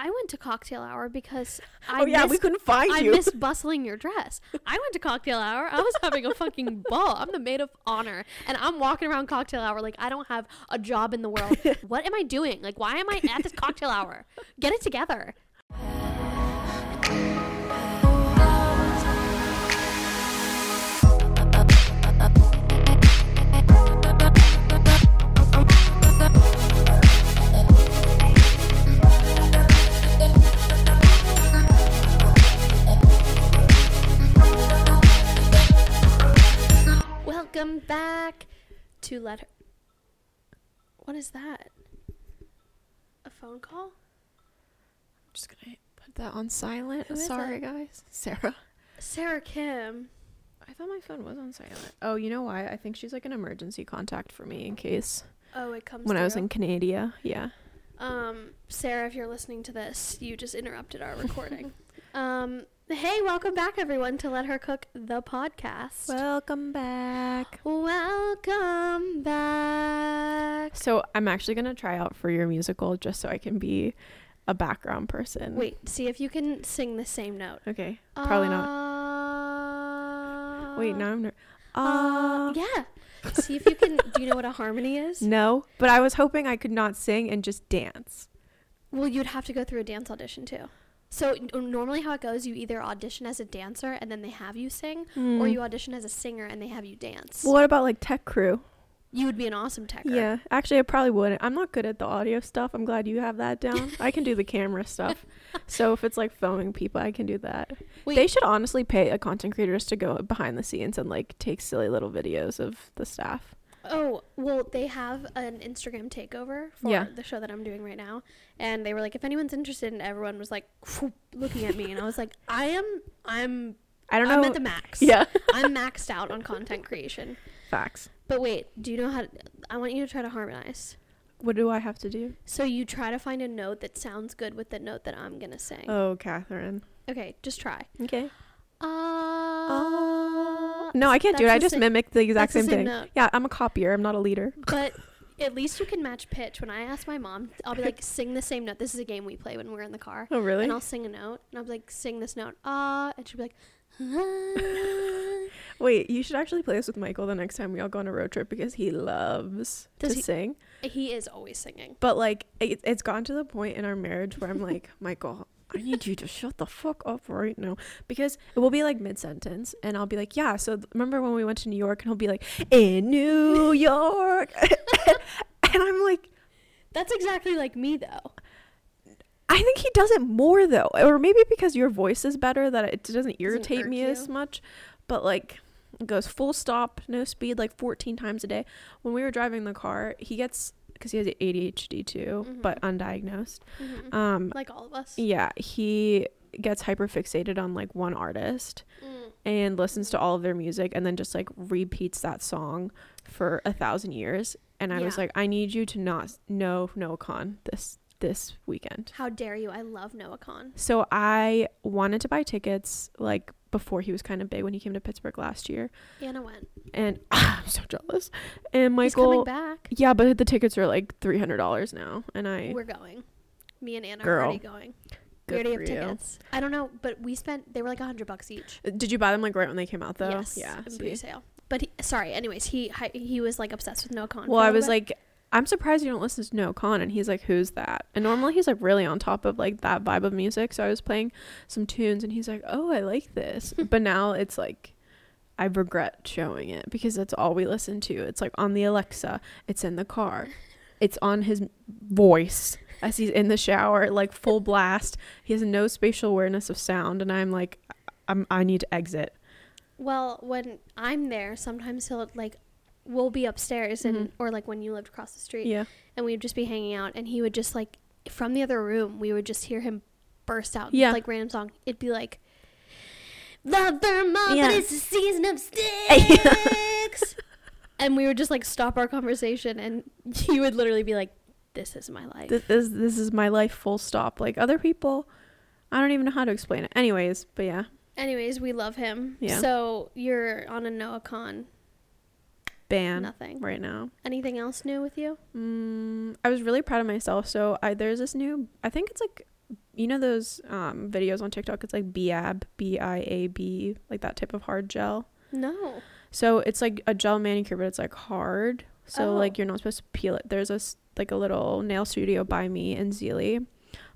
I went to cocktail hour because I oh yeah, we missed- couldn't find I you. miss bustling your dress. I went to cocktail hour. I was having a fucking ball. I'm the maid of honor, and I'm walking around cocktail hour like I don't have a job in the world. what am I doing? Like, why am I at this cocktail hour? Get it together. Welcome back to let her. What is that? A phone call? I'm just gonna put that on silent. Who is Sorry, it? guys. Sarah. Sarah Kim. I thought my phone was on silent. Oh, you know why? I think she's like an emergency contact for me in case Oh, it comes when I was through. in Canada. Yeah. Um, Sarah, if you're listening to this, you just interrupted our recording. um, hey, welcome back, everyone, to Let Her Cook the podcast. Welcome back. welcome back. So I'm actually gonna try out for your musical just so I can be a background person. Wait, see if you can sing the same note. Okay. Probably not. Wait, now I'm. Ner- Uh, uh, yeah. See if you can. do you know what a harmony is? No, but I was hoping I could not sing and just dance. Well, you'd have to go through a dance audition too. So n- normally, how it goes, you either audition as a dancer and then they have you sing, or Mm. you audition as a singer and they have you dance. Well, what about like tech crew? You would be an awesome techer. Yeah, actually, I probably wouldn't. I'm not good at the audio stuff. I'm glad you have that down. I can do the camera stuff. So if it's like filming people, I can do that. Wait. They should honestly pay a content creators to go behind the scenes and like take silly little videos of the staff. Oh, well, they have an Instagram takeover for Yeah. the show that I'm doing right now. And they were like, if anyone's interested, and everyone was like, looking at me. And I was like, I am, I'm, I don't know. I'm at the max. yeah, I'm maxed out on content creation. facts. But wait, do you know how to, I want you to try to harmonize. What do I have to do? So you try to find a note that sounds good with the note that I'm going to sing. Oh, Catherine. Okay, just try. Okay. Uh, No, I can't do it. I just same- mimic the exact same same thing. note. Yeah, I'm a copier. I'm not a leader. but at least you can match pitch. When I ask my mom, I'll be like, sing the same note. This is a game we play when we're in the car. Oh, really? And I'll sing a note, and I'll be like, sing this note, ah, and she'll be like, ah. Wait, you should actually play this with Michael the next time we all go on a road trip because he loves Does to he- sing. he is always singing. But like, it, it's gotten to the point in our marriage where I'm like, Michael, I need you to shut the fuck up right now because it will be like mid sentence, and I'll be like, yeah. So remember when we went to New York, and he'll be like, in New York, and I'm like, That's exactly like me, though. I think he does it more though, or maybe because your voice is better that it doesn't irritate irk me as much. But like, it goes full stop, no speed, like 14 times a day. When we were driving the car, he gets because he has ADHD too, but undiagnosed. Mhm. Um, like all of us. yeah, he gets hyper fixated on like one artist Mm. and listens to all of their music and then just like repeats that song for a thousand years. And I was like, I need you to not know Noah Kahan this this weekend. How dare you? I love Noah Kahan. So I wanted to buy tickets like before he was kind of big when he came to Pittsburgh last year, Anna went. and I'm so jealous. And Michael He's coming back. yeah, but the tickets are like three hundred dollars now, and I We're going. Me and Anna Girl. are already going. Good we already for have you. tickets. I don't know, but we spent. They were like a hundred bucks each. Uh, did you buy them like right when they came out though? Yes. yeah. in pre-sale. But he, sorry. Anyways, he he was like obsessed with Noah Kahan. Well, I was bit. like, I'm surprised you don't listen to Noah Kahan, and he's like, who's that? And normally he's like really on top of like that vibe of music. So I was playing some tunes, and he's like, oh, I like this. but now it's like. I regret showing it because that's all we listen to. It's like on the Alexa, it's in the car, it's on his voice as he's in the shower, like full blast. He has no spatial awareness of sound, and I'm like, I'm, I need to exit. Well, when I'm there, sometimes he'll like, we'll be upstairs and Mhm. or like when you lived across the street, Yeah. and we'd just be hanging out, and he would just like from the other room, we would just hear him burst out Yeah. like random song. It'd be like, "The Vermont Yeah. is the season of sticks," and we would just like stop our conversation, and he would literally be like, "This is my life." this is this is my life full stop like other people i don't even know how to explain it anyways but yeah Anyways, we love him. Yeah. So you're on a Noah Kahan. Ban Nothing. right now Anything else new with you? mm, i was really proud of myself so I, there's this new i think it's like you know those um videos on TikTok. It's like Biab, B I A B, like that type of hard gel. No. So it's like a gel manicure, but it's like hard. So Oh. like you're not supposed to peel it. There's a like a little nail studio by me in Zelie,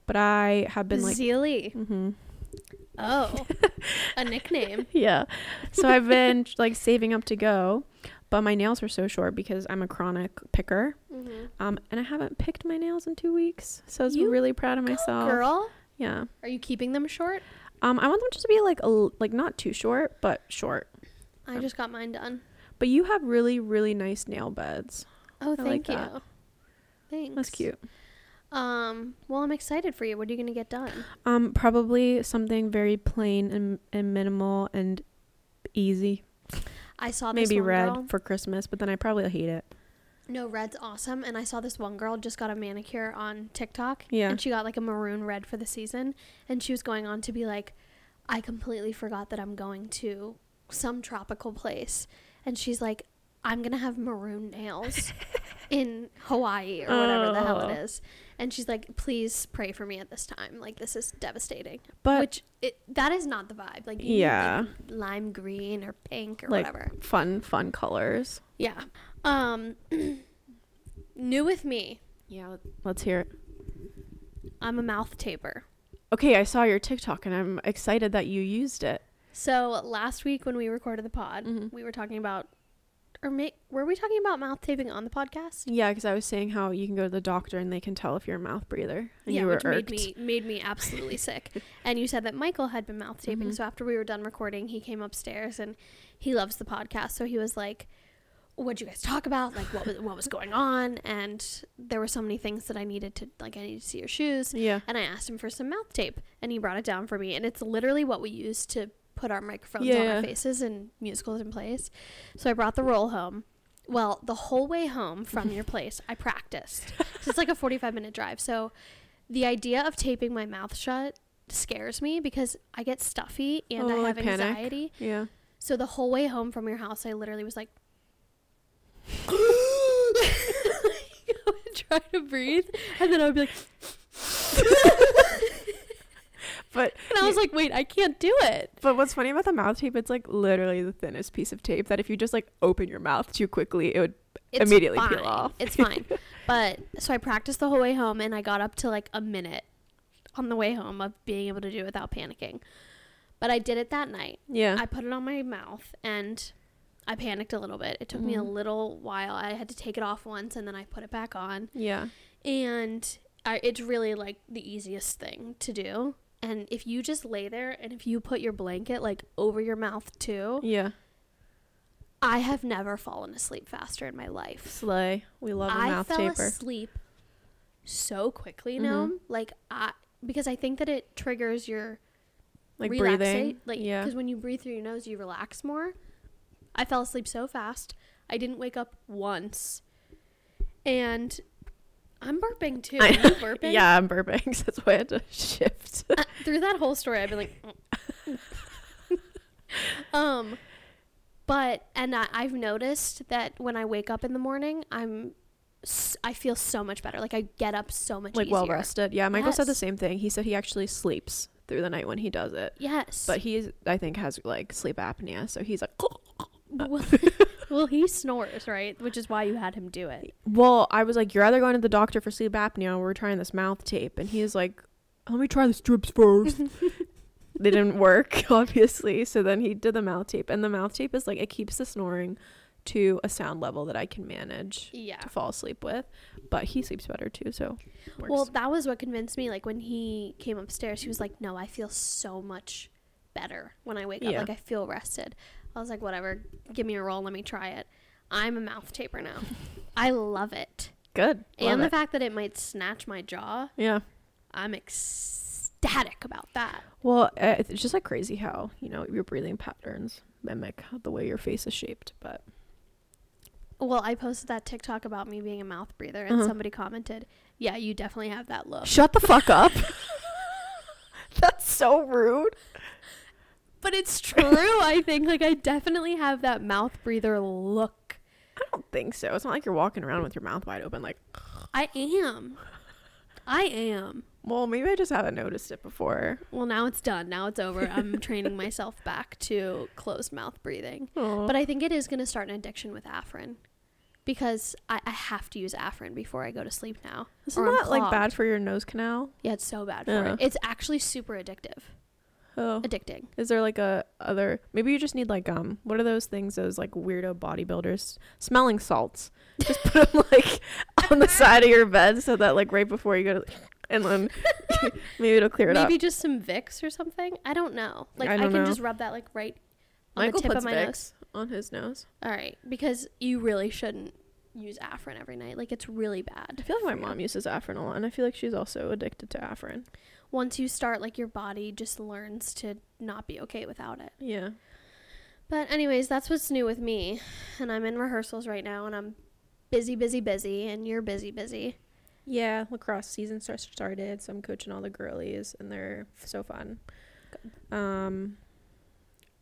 but I have been like, Zelie. hmm Oh. a nickname. yeah. So I've been like saving up to go, but my nails are so short because I'm a chronic picker. Mm-hmm. Um, and I haven't picked my nails in two weeks, so I was You really proud of myself. Girl, Yeah. are you keeping them short? Um, I want them just to be like a like not too short, but short. I just got mine done. But you have really really nice nail beds. Oh, I thank like you. that. Thanks. That's cute. Um, well, I'm excited for you. What are you gonna get done? Um, probably something very plain and, and minimal and easy. I saw this Maybe one red girl. for Christmas, but then I probably hate it. No, red's awesome. And I saw this one girl just got a manicure on TikTok. Yeah. And she got like a maroon red for the season. And she was going on to be like, I completely forgot that I'm going to some tropical place. And she's like, I'm going to have maroon nails in Hawaii or whatever the hell Oh. it is. And she's like, please pray for me at this time. Like, this is devastating. But Which, it, that is not the vibe. Like, you need, Yeah. like, lime green or pink or like whatever. fun fun colors. Yeah. Um, new with me. Yeah, let's hear it. I'm a mouth taper. Okay, I saw your TikTok and I'm excited that you used it. So last week when we recorded the pod, Mhm. we were talking about, or may, were we talking about mouth taping on the podcast? Yeah, because I was saying how you can go to the doctor and they can tell if you're a mouth breather. And yeah, you were which irked. made me made me absolutely sick. And you said that Michael had been mouth taping. Mhm. So after we were done recording, he came upstairs and he loves the podcast. So he was like, "What'd you guys talk about? Like, what was what was going on?" And there were so many things that I needed to like. I needed to see your shoes. Yeah. and I asked him for some mouth tape, and he brought it down for me. And it's literally what we use to put our microphones on our faces and musicals in place. So I brought the roll home. Well, the whole way home from your place, I practiced. So it's like a 45 minute drive. So the idea of taping my mouth shut scares me because I get stuffy and I Oh, have like panic? anxiety. Yeah. So the whole way home from your house, I literally was like, try to breathe, and then I would be like, But and I was like, wait, I can't do it. but what's funny about the mouth tape, it's like literally the thinnest piece of tape that if you just like open your mouth too quickly, it would It's Immediately fine. peel off. It's fine. but so I practiced the whole way home, and I got up to like a minute on the way home of being able to do it without panicking. But I did it that night. Yeah. I put it on my mouth, and I panicked a little bit. It took me a Mhm. little while. I had to take it off once, and then I put it back on. yeah. and I, it's really like the easiest thing to do. And if you just lay there and if you put your blanket like over your mouth too, Yeah. I have never fallen asleep faster in my life. Slay. We love a I mouth fell taper. asleep so quickly Mhm. now, like I because I think that it triggers your Like relaxa- breathing. like yeah. because when you breathe through your nose, you relax more. I fell asleep so fast, I didn't wake up once, and I'm burping too. Are I- you burping? Yeah, I'm burping. so That's why I had to shift. Uh, through that whole story, I've been like, um, but and I, I've noticed that when I wake up in the morning, I'm, I feel so much better. Like I get up so much like well rested. Yeah, Michael said the same thing. He said he actually sleeps through the night when he does it. Yes, But he is, I think, has like sleep apnea. So he's like, well, well, he snores, right? Which is why you had him do it. well, I was like, you're either going to the doctor for sleep apnea or we're trying this mouth tape. And he's like, let me try the strips first. they didn't work, obviously. So then he did the mouth tape. And the mouth tape is like, it keeps the snoring to a sound level that I can manage Yeah. to fall asleep with. But he sleeps better too. So. Well, that was what convinced me. Like when he came upstairs, he was like, "No, I feel so much better when I wake up. Like I feel rested." I was like, "Whatever, give me a roll, let me try it." I'm a mouth taper now. I love it, good. and the it. fact that it might snatch my jaw. yeah. I'm ecstatic about that. Well, uh, it's just like crazy how you know your breathing patterns mimic the way your face is shaped. But Well, I posted that TikTok about me being a mouth breather, and Uh-huh. somebody commented, "Yeah, you definitely have that look." shut the fuck up. That's so rude. But it's true. I think like I definitely have that mouth breather look. I don't think so. It's not like you're walking around with your mouth wide open. Like, I am. I am. Well, maybe I just haven't noticed it before. Well, now it's done. Now it's over. I'm training myself back to closed mouth breathing. But But I think it is going to start an addiction with Afrin because I, I have to use Afrin before I go to sleep now. isn't that like bad for your nose canal? Yeah, it's so bad for Yeah. it. It's actually super addictive. Oh, Addicting. is there like a other? Maybe you just need like um, what are those things? Those like weirdo bodybuilders smelling salts. Just put them like on the side of your bed so that like right before you go to, and then maybe it'll clear it Maybe up. Maybe just some Vicks or something. I don't know. Like I I, can know. just rub that like right on Michael the tip puts of my Vicks nose. on his nose. All right, because you really shouldn't use Afrin every night. Like it's really bad. I feel like my mom uses Afrin a lot, and I feel like she's also addicted to Afrin. Once you start, like your body just learns to not be okay without it. Yeah. But anyways, that's what's new with me, and I'm in rehearsals right now, and I'm busy, busy, busy, and you're busy, busy. Yeah, lacrosse season starts started, so I'm coaching all the girlies, and they're so fun. Um,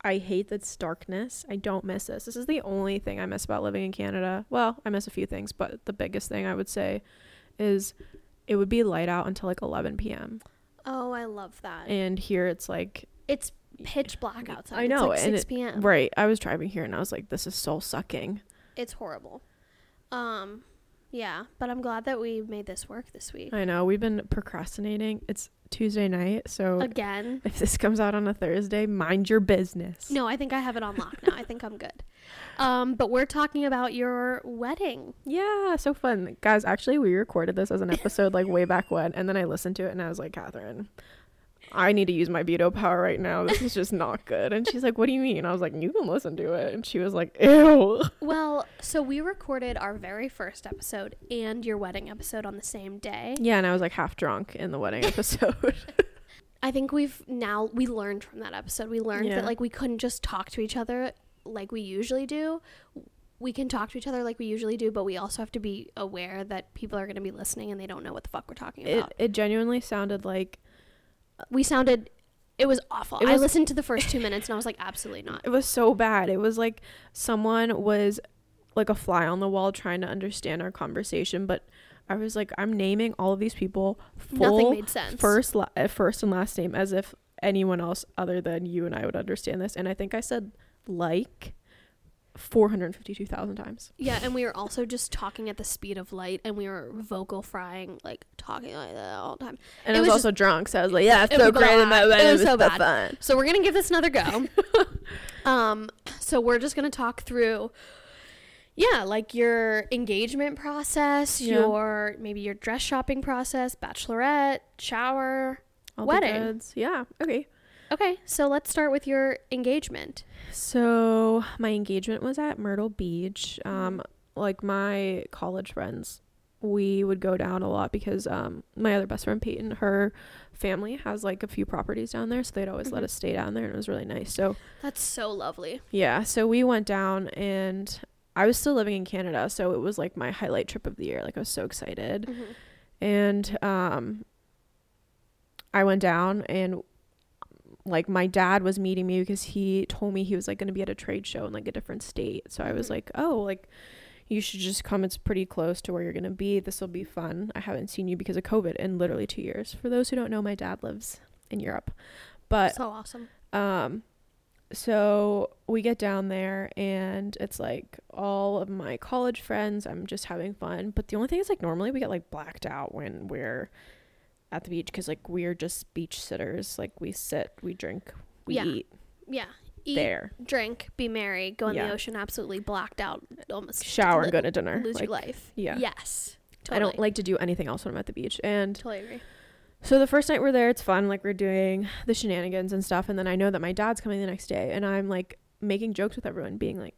I hate this darkness. I don't miss this. This is the only thing I miss about living in Canada. Well, I miss a few things, but the biggest thing I would say is it would be light out until like 11 p.m. Oh, I love that. And here it's like it's pitch black outside. I know, It's like and 6 it- p.m. right. I was driving here and I was like, this is soul sucking. It's horrible. Um, yeah, but I'm glad that we made this work this week. I know we've been procrastinating. It's Tuesday night, so Again. if this comes out on a Thursday, mind your business. No, I think I have it on lock now. I think I'm good. Um, but we're talking about your wedding. Yeah, so fun. Guys, actually, we recorded this as an episode like way back when, and then I listened to it and I was like, Catherine, I need to use my veto power right now. This is just not good. And she's like, What do you mean? I was like, You can listen to it. And she was like, Ew. Well, so we recorded our very first episode and your wedding episode on the same day. Yeah, and I was like half drunk in the wedding episode. I think we've now we learned from that episode. We learned Yeah. that like we couldn't just talk to each other like we usually do. We can talk to each other like we usually do, but we also have to be aware that people are going to be listening and they don't know what the fuck we're talking about. it genuinely sounded like we sounded it was awful. It I listened to the first 2 minutes and I was like absolutely not. it was so bad. It was like someone was like a fly on the wall trying to understand our conversation, but I was like, I'm naming all of these people full Nothing made sense. first la- uh, first and last name as if anyone else other than you and I would understand this. And I think I said like 452,000 times. Yeah, and we were also just talking at the speed of light and we were vocal frying like talking like that all the time. And It I was, was also drunk, so I was like, yeah, it's It so great. my It was so bad. fun. So we're gonna give this another go. um, so we're just gonna talk through, yeah, like your engagement process, Yeah. your maybe your dress shopping process, bachelorette, shower. All the Wedding. goods. Yeah. Okay. Okay, so let's start with your engagement. So my engagement was at Myrtle Beach. Um, like my college friends, we would go down a lot because um, my other best friend Peyton, her family has like a few properties down there, so they'd always let Mhm. us stay down there, and it was really nice. So That's so lovely. yeah, so we went down, and I was still living in Canada, so it was like my highlight trip of the year. Like I was so excited, and um, I went down and like my dad was meeting me because he told me he was like going to be at a trade show in like a different state. So I was Mhm. like, "Oh, like you should just come. It's pretty close to where you're going to be. This will be fun. I haven't seen you because of COVID in literally 2 years." For those who don't know, my dad lives in Europe. But so awesome. um so we get down there and it's like all of my college friends. I'm just having fun. But the only thing is like normally we get like blacked out when we're at the beach because like we're just beach sitters. Like we sit, we drink, we Yeah. eat Yeah. Eat, there, drink, be merry, go in Yeah. the ocean, absolutely blacked out, almost shower, and li- go to dinner. lose like, your life. yeah. Yes. Totally. I don't like to do anything else when I'm at the beach. And Totally agree. So the first night we're there, it's fun. Like we're doing the shenanigans and stuff. And then I know that my dad's coming the next day, and I'm like making jokes with everyone, being like,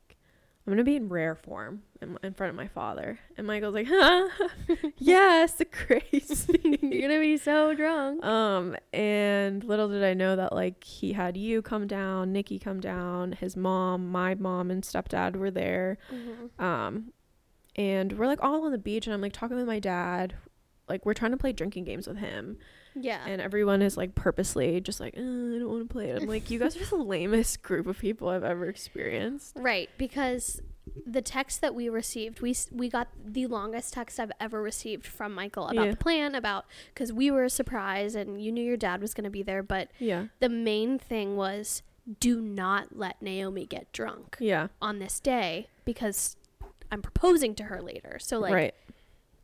"I'm gonna be in rare form in, in front of my father." And Michael's like, "Huh? yes, crazy." You're gonna be so drunk. um, and little did I know that like he had you come down, Nikki come down, his mom, my mom, and stepdad were there. Mhm. Um, and we're like all on the beach, and I'm like talking with my dad. Like we're trying to play drinking games with him Yeah. and everyone is like purposely just like "Uh, I don't want to play it. I'm like, you guys are the lamest group of people I've ever experienced. Right, because the text that we received, we we got the longest text I've ever received from Michael about Yeah. the plan, about because we were surprised and you knew your dad was going to be there, but Yeah. the main thing was do not let Naomi get drunk Yeah. on this day because I'm proposing to her later. So like right.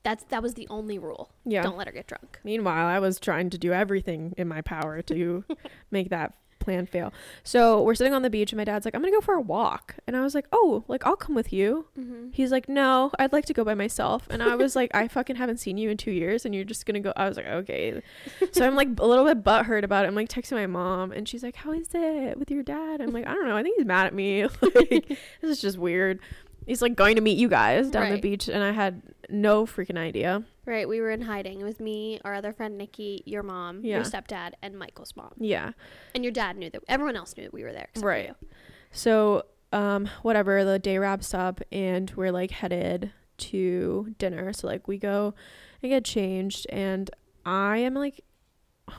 That's that was the only rule. Yeah. Don't let her get drunk. Meanwhile, I was trying to do everything in my power to make that plan fail. So we're sitting on the beach, and my dad's like, I'm going to go for a walk. And I was like, Oh, like, I'll come with you. Mm-hmm. He's like, No, I'd like to go by myself. And I was like, I fucking haven't seen you in two years, and you're just going to go. I was like, Okay. So I'm like a little bit butthurt about it. I'm like texting my mom, and she's like, How is it with your dad? I'm like, I don't know. I think he's mad at me. like, this is just weird. He's like going to meet you guys down the beach, and I had no freaking idea. Right, we were in hiding. It was me, our other friend Nikki, your mom, Yeah. your stepdad, and Michael's mom. Yeah. And your dad knew that. Everyone else knew that we were there. Right. So, um, whatever, the day wraps up and we're like headed to dinner. So like we go and get changed and I am like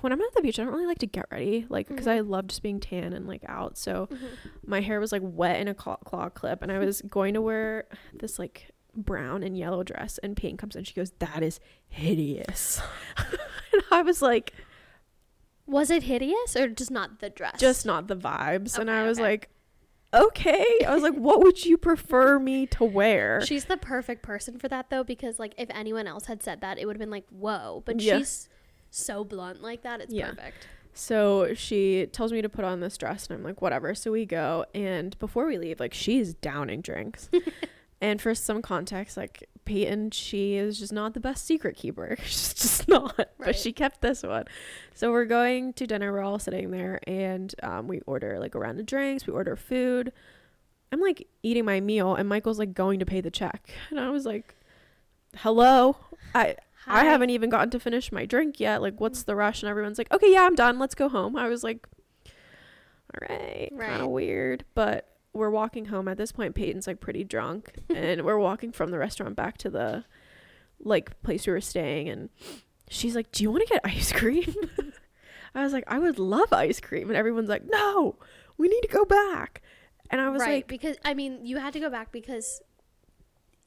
when I'm at the beach, I don't really like to get ready, like because Mhm. I love just being tan and like out. So Mhm. my hair was like wet in a claw, claw clip, and I was going to wear this like brown and yellow dress. And Peyton comes in, she goes, "That is hideous," and I was like, Was it hideous or just not the dress? just not the vibes. and I was okay. like, okay. I was like, what would you prefer me to wear? She's the perfect person for that though, because like if anyone else had said that, it would have been like, whoa. But Yeah. she's so blunt like that. It's Yeah. perfect. So she tells me to put on this dress, and I'm like, whatever. So we go, and before we leave, like, she's downing drinks. and for some context, like, Peyton, she is just not the best secret keeper. She's just not. But she kept this one. So we're going to dinner. We're all sitting there, and um, we order like a round of drinks. We order food. I'm like eating my meal, and Michael's like going to pay the check, and I was like, "Hello, I I haven't even gotten to finish my drink yet. Like, what's the rush? And everyone's like, okay, yeah, I'm done. Let's go home. I was like, all right, kind of weird. But we're walking home. At this point, Peyton's like pretty drunk. and we're walking from the restaurant back to the like place we were staying. And she's like, do you want to get ice cream? I was like, I would love ice cream. And everyone's like, no, we need to go back. And I was right like, because I mean you had to go back because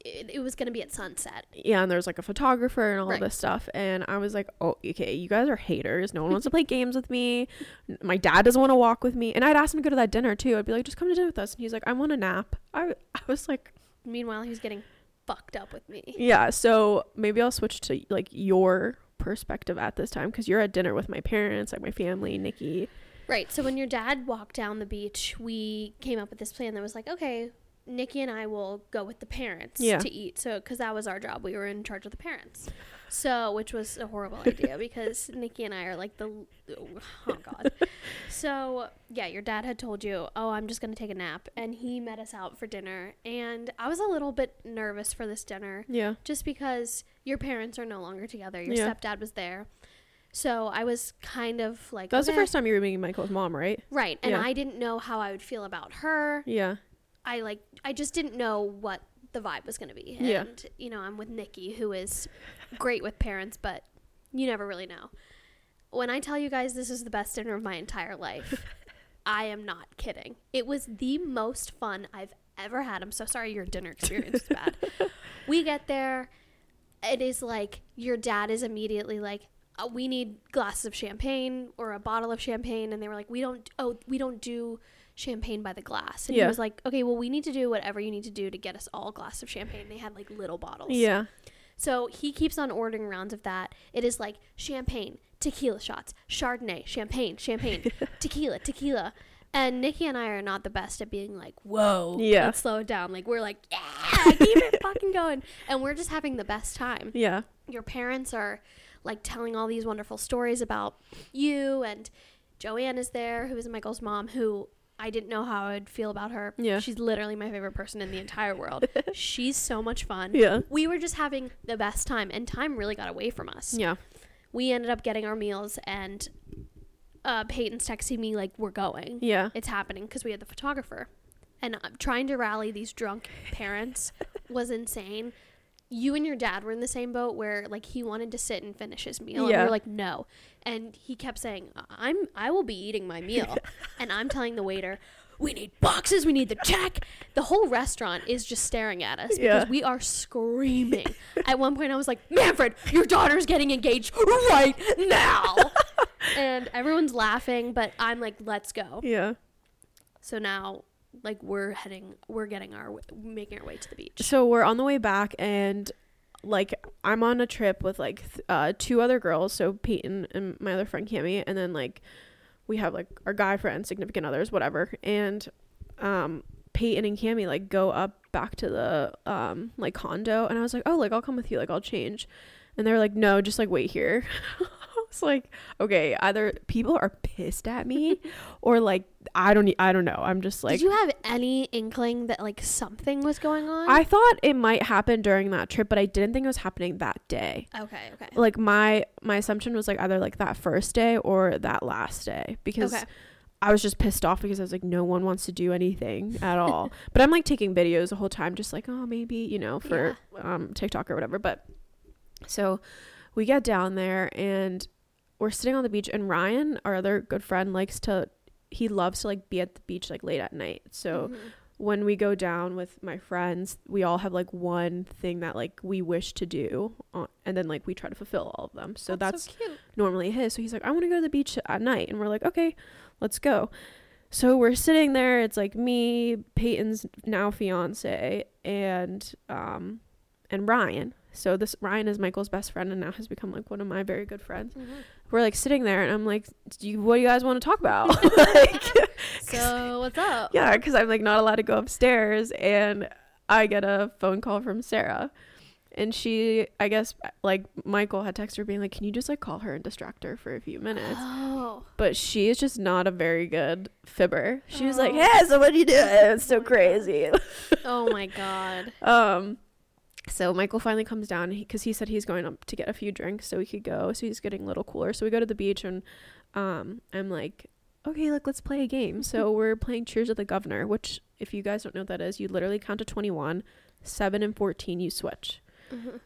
it, it was gonna be at sunset. yeah, and there's like a photographer and all Right. this stuff. And I was like, oh, okay, you guys are haters. No one wants to play games with me. My dad doesn't want to walk with me. And I'd ask him to go to that dinner too. I'd be like, just come to dinner with us. And he's like, I want a nap. I, I was like, Meanwhile, he was getting fucked up with me. yeah. So maybe I'll switch to like your perspective at this time because you're at dinner with my parents, like my family, Nikki. Right. So when your dad walked down the beach, we came up with this plan that was like, okay, Nikki and I will go with the parents Yeah. to eat. So because that was our job, we were in charge of the parents. So which was a horrible idea because Nikki and I are like the oh god. So yeah, your dad had told you, oh, I'm just gonna take a nap, and he met us out for dinner, and I was a little bit nervous for this dinner Yeah. just because your parents are no longer together. Your Yeah. stepdad was there. So I was kind of like That was the eh. first time you were meeting Michael's mom, right? Right. And Yeah. I didn't know how I would feel about her. Yeah. I like I just didn't know what the vibe was going to be. And Yeah. you know, I'm with Nikki who is great with parents, but you never really know. When I tell you guys this is the best dinner of my entire life, I am not kidding. It was the most fun I've ever had. I'm so sorry your dinner experience is bad. We get there, it is like your dad is immediately like uh, we need glasses of champagne or a bottle of champagne and they were like we don't oh we don't do champagne by the glass and Yeah. he was like okay well we need to do whatever you need to do to get us all a glass of champagne they had like little bottles Yeah. so he keeps on ordering rounds of that it is like champagne tequila shots chardonnay champagne champagne tequila tequila and Nikki and I are not the best at being like, whoa, Yeah. let's slow it down. Like, we're like, yeah, keep it fucking going. And we're just having the best time Yeah. your parents are like telling all these wonderful stories about you and Joanne is there who is Michael's mom who I didn't know how I'd feel about her. Yeah. She's literally my favorite person in the entire world. She's so much fun. Yeah. We were just having the best time and time really got away from us. Yeah. We ended up getting our meals and uh, Peyton's texting me like we're going. Yeah. It's happening because we had the photographer. And uh, trying to rally these drunk parents was insane. You and your dad were in the same boat where like he wanted to sit and finish his meal and we Yeah. were like no. And he kept saying, "I'm I will be eating my meal." and I'm telling the waiter, we need boxes, we need the check. The whole restaurant is just staring at us Yeah. because we are screaming. at one point, I was like, Manfred, your daughter's getting engaged right now. and everyone's laughing, but I'm like, let's go. Yeah. So now, like, we're heading, we're getting our, making our way to the beach. So we're on the way back, and like I'm on a trip with like th- uh, two other girls, so Peyton and my other friend Cami, and then like we have like our guy friends, significant others, whatever. And um, Peyton and Cami like go up back to the um like condo, and I was like, oh, like I'll come with you, like I'll change. And they were like, no, just like wait here. Was like, okay, either people are pissed at me, or like I don't, I don't know. I'm just like, Did you have any inkling that like something was going on? I thought it might happen during that trip, but I didn't think it was happening that day. okay, okay, Like my my assumption was like either like that first day or that last day because okay. I was just pissed off because I was like no one wants to do anything at all. but I'm like taking videos the whole time just like oh maybe, you know, for um TikTok or whatever. But so we get down there and we're sitting on the beach and Ryan, our other good friend, likes to he loves to like be at the beach like late at night. So Mhm. when we go down with my friends, we all have like one thing that like we wish to do, uh, and then like we try to fulfill all of them. So that's, so cute. normally his. So he's like, I want to go to the beach at night, and we're like, okay, let's go. So we're sitting there. It's like me, Peyton's now fiance, and um, and Ryan. So this Ryan is Michael's best friend, and now has become like one of my very good friends. Mhm. We're like sitting there, and I'm like, do you, what do you guys want to talk about? like, So what's up? yeah, because I'm like not allowed to go upstairs, and I get a phone call from Sarah, and she, I guess, like Michael had texted her being like, "Can you just like call her and distract her for a few minutes?" Oh, But she is just not a very good fibber. She was like, Oh. "Hey, so what do you doing?" It's so Oh my God. crazy. oh my god. um, so Michael finally comes down because he said he's going up to get a few drinks so we could go. So he's getting a little cooler. So we go to the beach and um, I'm like, okay, like let's play a game. So we're playing Cheers of the Governor, which if you guys don't know what that is, you literally count to 21, 7 and 14 you switch. Mhm.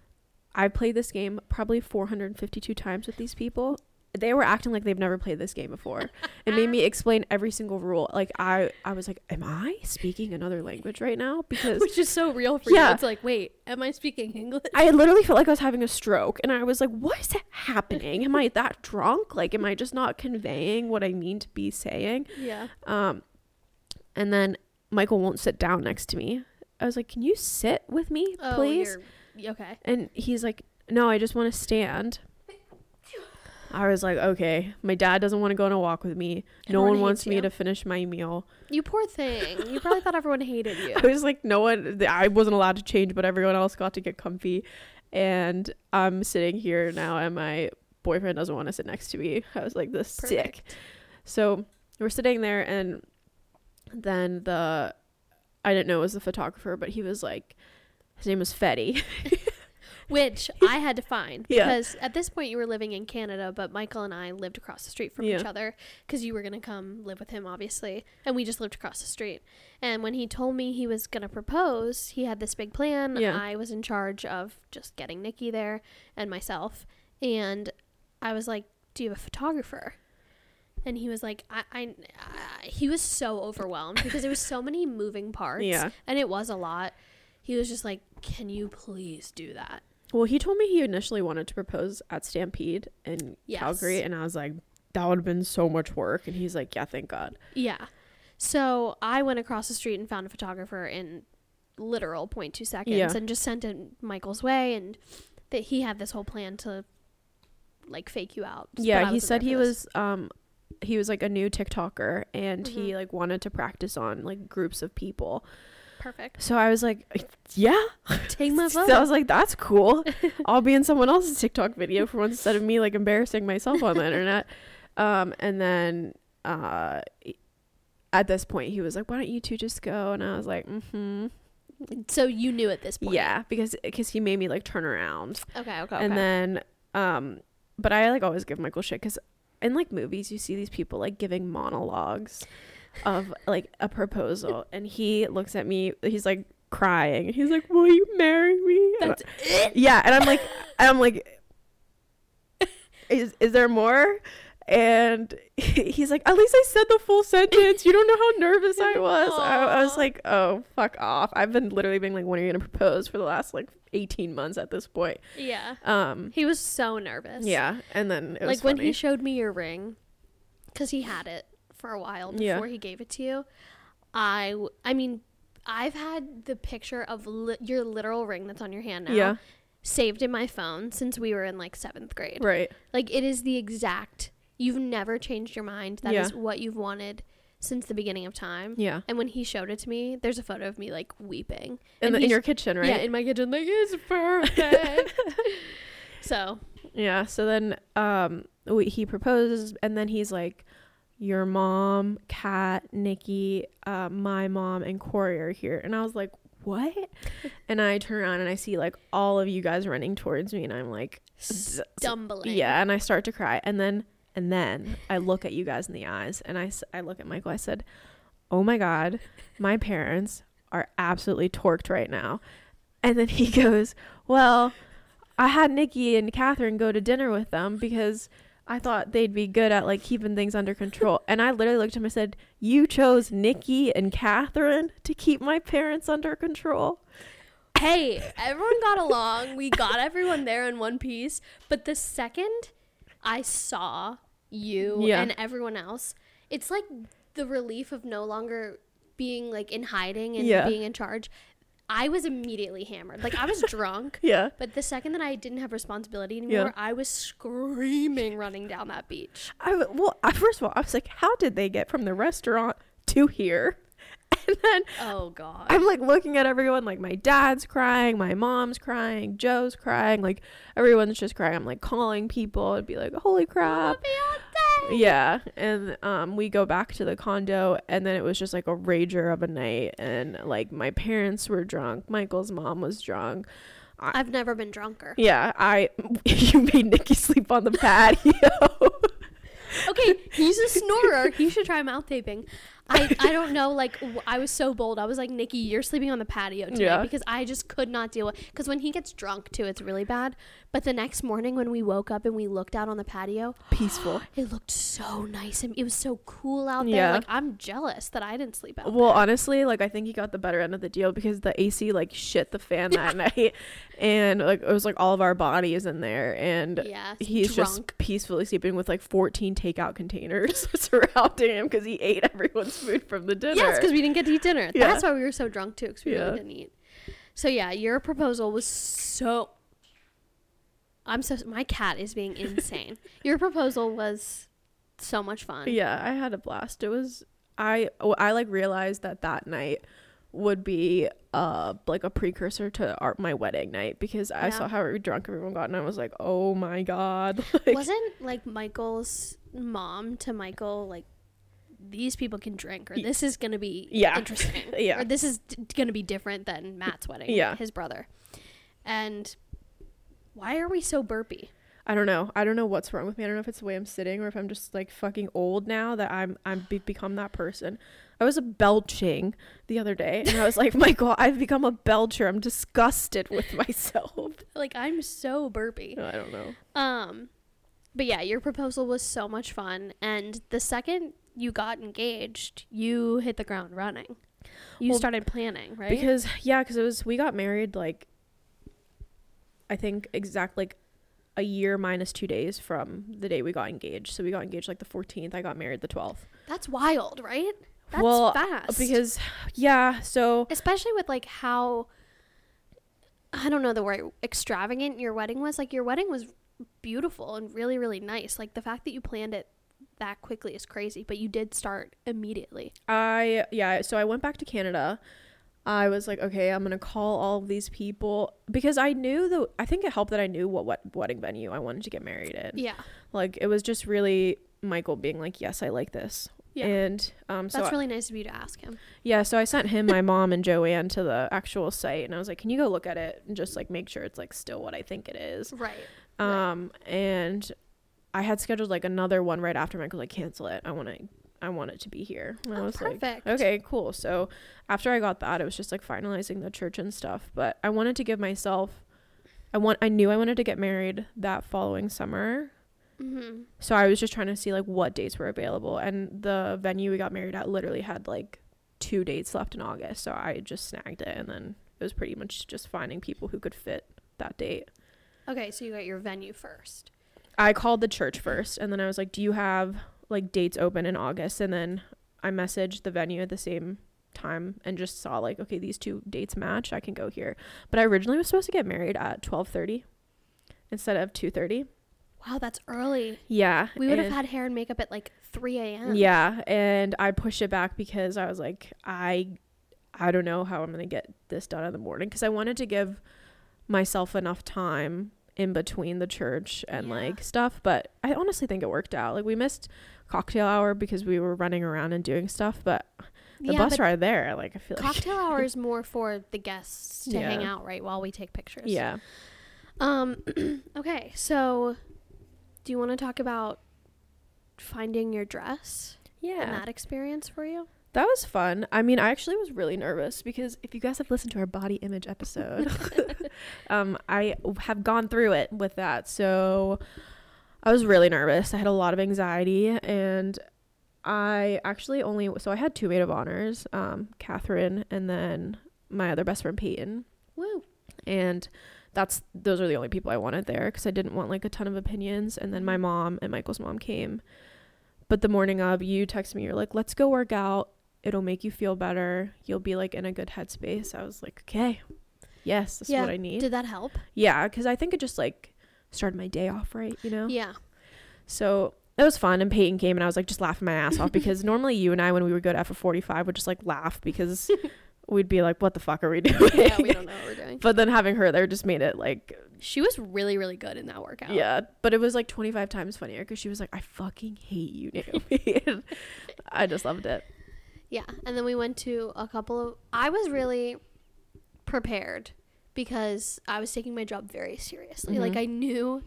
I played this game probably 452 times with these people. They were acting like they've never played this game before. It made me explain every single rule. Like I I was like, am I speaking another language right now? Because Which is so real for Yeah. you. It's like, wait, am I speaking English? I literally felt like I was having a stroke and I was like, what is happening? Am I that drunk? Like am I just not conveying what I mean to be saying? yeah. Um and then Michael won't sit down next to me. I was like, "Can you sit with me, Oh, please?" okay. And he's like, "No, I just want to stand." I was like, "Okay, my dad doesn't want to go on a walk with me. no Everyone one wants me you. to finish my meal." You poor thing. You probably thought everyone hated you. I was like, "No one I wasn't allowed to change, but everyone else got to get comfy." And I'm sitting here now and my boyfriend doesn't want to sit next to me. I was like, "This sick." So we're sitting there, and then the I didn't know it was the photographer, but he was like, his name was Fetty. Which I had to find Yeah. because at this point you were living in Canada, but Michael and I lived across the street from each other because you were gonna come live with him, obviously, and we just lived across the street. And when he told me he was gonna propose, he had this big plan. Yeah. I was in charge of just getting Nikki there and myself, and I was like, "Do you have a photographer?" And he was like, I, I, I he was so overwhelmed because there was so many moving parts, Yeah. and it was a lot. He was just like, "Can you please do that?" Well, he told me he initially wanted to propose at Stampede in Yes. Calgary, and I was like, that would have been so much work. And he's like, yeah, thank God. Yeah. So I went across the street and found a photographer in literal 0.2 seconds Yeah. and just sent it Michael's way and that he had this whole plan to like fake you out. yeah, he said he this. was um he was like a new TikToker and he Mhm. like wanted to practice on like groups of people. Perfect. So I was like, yeah. Take my So I was like, that's cool. I'll be in someone else's TikTok video for once instead of me like embarrassing myself on the internet. Um, and then uh, at this point, he was like, "Why don't you two just go?" And I was like, "Mm-hmm." So you knew at this point. Yeah, because because he made me like turn around, Okay, okay. and okay. then um, but I like always give Michael shit because in like movies you see these people like giving monologues of like a proposal, and he looks at me, he's like crying, he's like, "Will you marry me?" That's it. yeah and i'm like i'm like is is there more And he's like, at least I said the full sentence. You don't know how nervous I was. I, I was like, oh, fuck off. I've been literally being like, when are you going to propose for the last like 18 months at this point? Yeah. Um, He was so nervous. yeah. And then it was like when he showed me your ring, because he had it for a while before Yeah. he gave it to you. I, w- I mean, I've had the picture of li- your literal ring that's on your hand now yeah. saved in my phone since we were in like seventh grade. Right. Like it is the exact. You've never changed your mind. That is Yeah. what you've wanted since the beginning of time. Yeah. And when he showed it to me, there's a photo of me like weeping. In, the, in your kitchen, right? Yeah, in my kitchen, like it's perfect. so Yeah. So then um we, he proposes and then he's like your mom, Kat, Nikki, uh, my mom, and Corey are here. And I was like, what? and I turn around and I see like all of you guys running towards me and I'm like stumbling. Yeah, and I start to cry. And then and then I look at you guys in the eyes and I, I look at Michael. I said, "Oh my god, my parents are absolutely torqued right now." And then he goes, "Well, I had Nikki and Catherine go to dinner with them because I thought they'd be good at like keeping things under control." and I literally looked at him and said, "You chose Nikki and Catherine to keep my parents under control." Hey, everyone got along. We got everyone there in one piece. But the second I saw you Yeah. and everyone else, it's like the relief of no longer being like in hiding and Yeah. being in charge. I was immediately hammered. Like I was drunk. Yeah. But the second that I didn't have responsibility anymore, Yeah. I was screaming running down that beach. I well, I, first of all, I was like, how did they get from the restaurant to here? And then Oh god. I'm like looking at everyone, like my dad's crying, my mom's crying, Joe's crying, like everyone's just crying. I'm like calling people and be like, holy crap. Beyonce. Yeah. And um, we go back to the condo, and then it was just like a rager of a night. And like my parents were drunk, Michael's mom was drunk. I've never been drunker. Yeah, I, you made Nikki sleep on the patio. Okay, he's a snorer. he should try mouth taping. I, I don't know. Like w- I was so bold. I was like, Nikki, you're sleeping on the patio tonight Yeah. because I just could not deal with. Because when he gets drunk too, it's really bad. But the next morning when we woke up and we looked out on the patio, Peaceful. it looked so nice and it was so cool out there. Yeah. Like I'm jealous that I didn't sleep out. Well, there. honestly, like I think he got the better end of the deal because the AC like shit the fan that night, and like it was like all of our bodies in there, and yeah, he's drunk. just peacefully sleeping with like 14 takeout containers surrounding him because he ate everyone's food from the dinner. Yes, because we didn't get to eat dinner. Yeah. That's why we were so drunk too, because we Yeah. really didn't eat. So yeah, your proposal was so. I'm so. My cat is being insane. your proposal was so much fun. yeah, I had a blast. It was I oh, I like realized that that night would be uh like a precursor to our my wedding night because I Yeah. saw how drunk everyone got and I was like, oh my god, like, Wasn't like Michael's mom to Michael like these people can drink or this is gonna be Yeah. interesting Yeah. or this is d- gonna be different than Matt's wedding. Yeah. his brother. And why are we so burpy? I don't know. I don't know what's wrong with me. I don't know if it's the way I'm sitting or if I'm just like fucking old now that I'm I'm be- become that person. I was belching the other day and I was like, Michael, I've become a belcher. I'm disgusted with myself. Like I'm so burpy. I don't know. Um, but yeah, your proposal was so much fun, and the second you got engaged, you hit the ground running. You Well, started planning, right? Because yeah, because it was we got married like I think exact like a year minus two days from the day we got engaged. So we got engaged like the 14th. I got married the 12th. that's wild, right? That's Well, fast. Because yeah, so especially with like how I don't know the word extravagant your wedding was. Like your wedding was beautiful and really really nice. Like the fact that you planned it that quickly is crazy, but you did start immediately. I yeah, so I went back to Canada. I was like, okay, I'm gonna call all of these people because I knew the. I think it helped that I knew what, what wedding venue I wanted to get married in. Yeah. Like it was just really Michael being like, yes, I like this. Yeah. And um, so That's I- really nice of you to ask him. yeah, so I sent him, my mom, and Joanne to the actual site, and I was like, can you go look at it and just like make sure it's like still what I think it is. Right. Right. Um, and I had scheduled like another one right after Michael like cancel it. I want to, I want it to be here. And I Oh, was like, perfect. okay, cool. So after I got that, it was just like finalizing the church and stuff. But I wanted to give myself, I want, I knew I wanted to get married that following summer, Mm-hmm. So I was just trying to see like what dates were available, and the venue we got married at literally had like two dates left in August. So I just snagged it, and then it was pretty much just finding people who could fit that date. Okay, so you got your venue first. I called the church first, and then I was like, "Do you have like dates open in August?" And then I messaged the venue at the same time and just saw like, okay, these two dates match. I can go here. But I originally was supposed to get married at twelve thirty instead of two thirty. Wow, that's early. Yeah, We would have had hair and makeup at like 3 a.m. Yeah, and I pushed it back because I was like, I, I don't know how I'm gonna get this done in the morning because I wanted to give myself enough time in between the church and Yeah. like stuff. But I honestly think it worked out. Like we missed cocktail hour because we were running around and doing stuff, but the Yeah, bus ride there, like I feel like cocktail hour is more for the guests to hang out, right, while we take pictures. yeah, Um. okay, so do you want to talk about finding your dress yeah. and that experience for you? That was fun. I mean, I actually was really nervous because if you guys have listened to our body image episode, um, I have gone through it with that. So I was really nervous. I had a lot of anxiety, and I actually only so I had two maid of honors, um, Catherine, and then my other best friend Peyton, Woo. and that's those are the only people I wanted there because I didn't want like a ton of opinions. And then my mom and Michael's mom came, but the morning of, you text me, you're like, "Let's go work out. It'll make you feel better. You'll be like in a good headspace." I was like, "Okay, yes, that's Yeah, what I need." Did that help? yeah, because I think it just like started my day off right, you know. Yeah. So it was fun, and Peyton came, and I was like just laughing my ass off because normally you and I, when we would go to F forty five, would just like laugh because we'd be like, "What the fuck are we doing?" yeah, we don't know what we're doing. but then having her there just made it like She was really, really good in that workout. yeah but it was like 25 times funnier because she was like i fucking hate you naomi i just loved it Yeah. And then we went to a couple of. I was really prepared because I was taking my job very seriously. Like, Mhm. I knew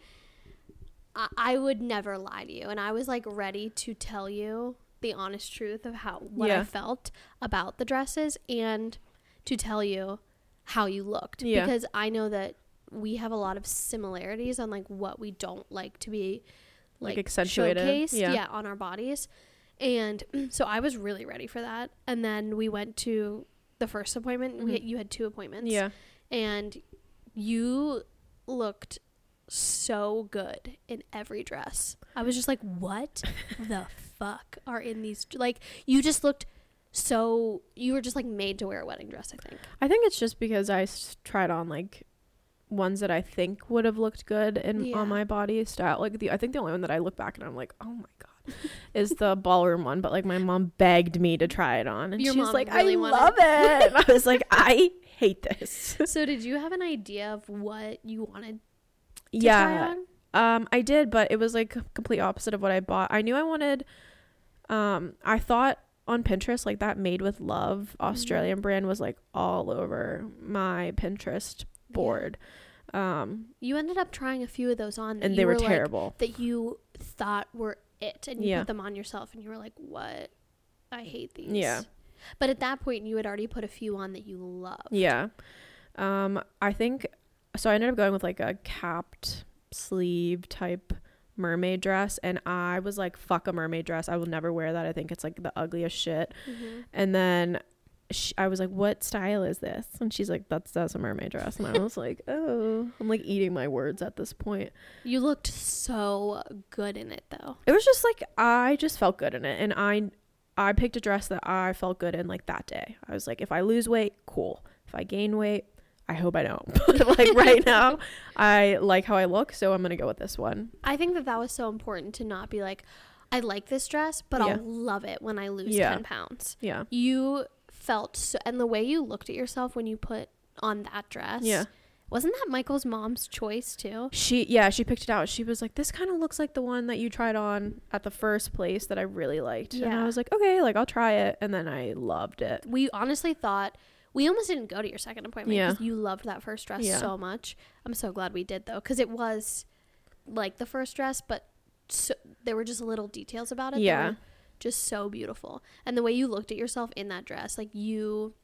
I, I would never lie to you. And I was like ready to tell you the honest truth of how what I felt about the dresses and to tell you how you looked. Yeah. Because I know that we have a lot of similarities on like what we don't like to be Like, like, accentuated. showcased Yeah. yeah. on our bodies and so i was really ready for that. And then we went to the first appointment. We Mhm. you had two appointments. Yeah. And you looked so good in every dress. I was just like what the fuck are in these like you just looked so you were just like made to wear a wedding dress i think. I think it's just because i s- tried on like ones that i think would have looked good in Yeah. on my body style. Like the i think the only one that i look back and i'm like oh my god is the ballroom one but like my mom begged me to try it on and Your she's like really i love it i was like i hate this so did you have an idea of what you wanted to yeah try on Um, I did, but it was like complete opposite of what I bought. I knew I wanted. Um, I thought on Pinterest like that made with love Australian brand was like all over my Pinterest board. Um, you ended up trying a few of those on and they were, like, terrible. that you thought were it and you Yeah. put them on yourself and you were like what i hate these Yeah. but at that point you had already put a few on that you loved yeah. Um, I think so. I ended up going with like a capped sleeve type mermaid dress, and I was like, "Fuck a mermaid dress! I will never wear that. I think it's like the ugliest shit." Mhm. And then sh I was like, "What style is this?" And she's like, "That's that's a mermaid dress." And I was like, "Oh, I'm like eating my words at this point." you looked so good in it though It was just like I just felt good in it, and I I picked a dress that I felt good in like that day. I was like, if I lose weight, cool. If I gain weight, I hope I don't. But like right now, I like how I look, so I'm gonna go with this one. i think that that was so important to not be like i like this dress but Yeah. i'll love it when i lose Yeah. 10 pounds Yeah, you felt so and the way you looked at yourself when you put on that dress yeah. wasn't that michael's mom's choice too She yeah, she picked it out. She was like, "This kind of looks like the one that you tried on at the first place that I really liked." And Yeah. I was like, "Okay, like I'll try it." And then I loved it. we honestly thought we almost didn't go to your second appointment Yeah. because you loved that first dress Yeah. so much. I'm so glad we did though, because it was like the first dress, but so, there were just little details about it. Yeah. Just so beautiful, and the way you looked at yourself in that dress, like you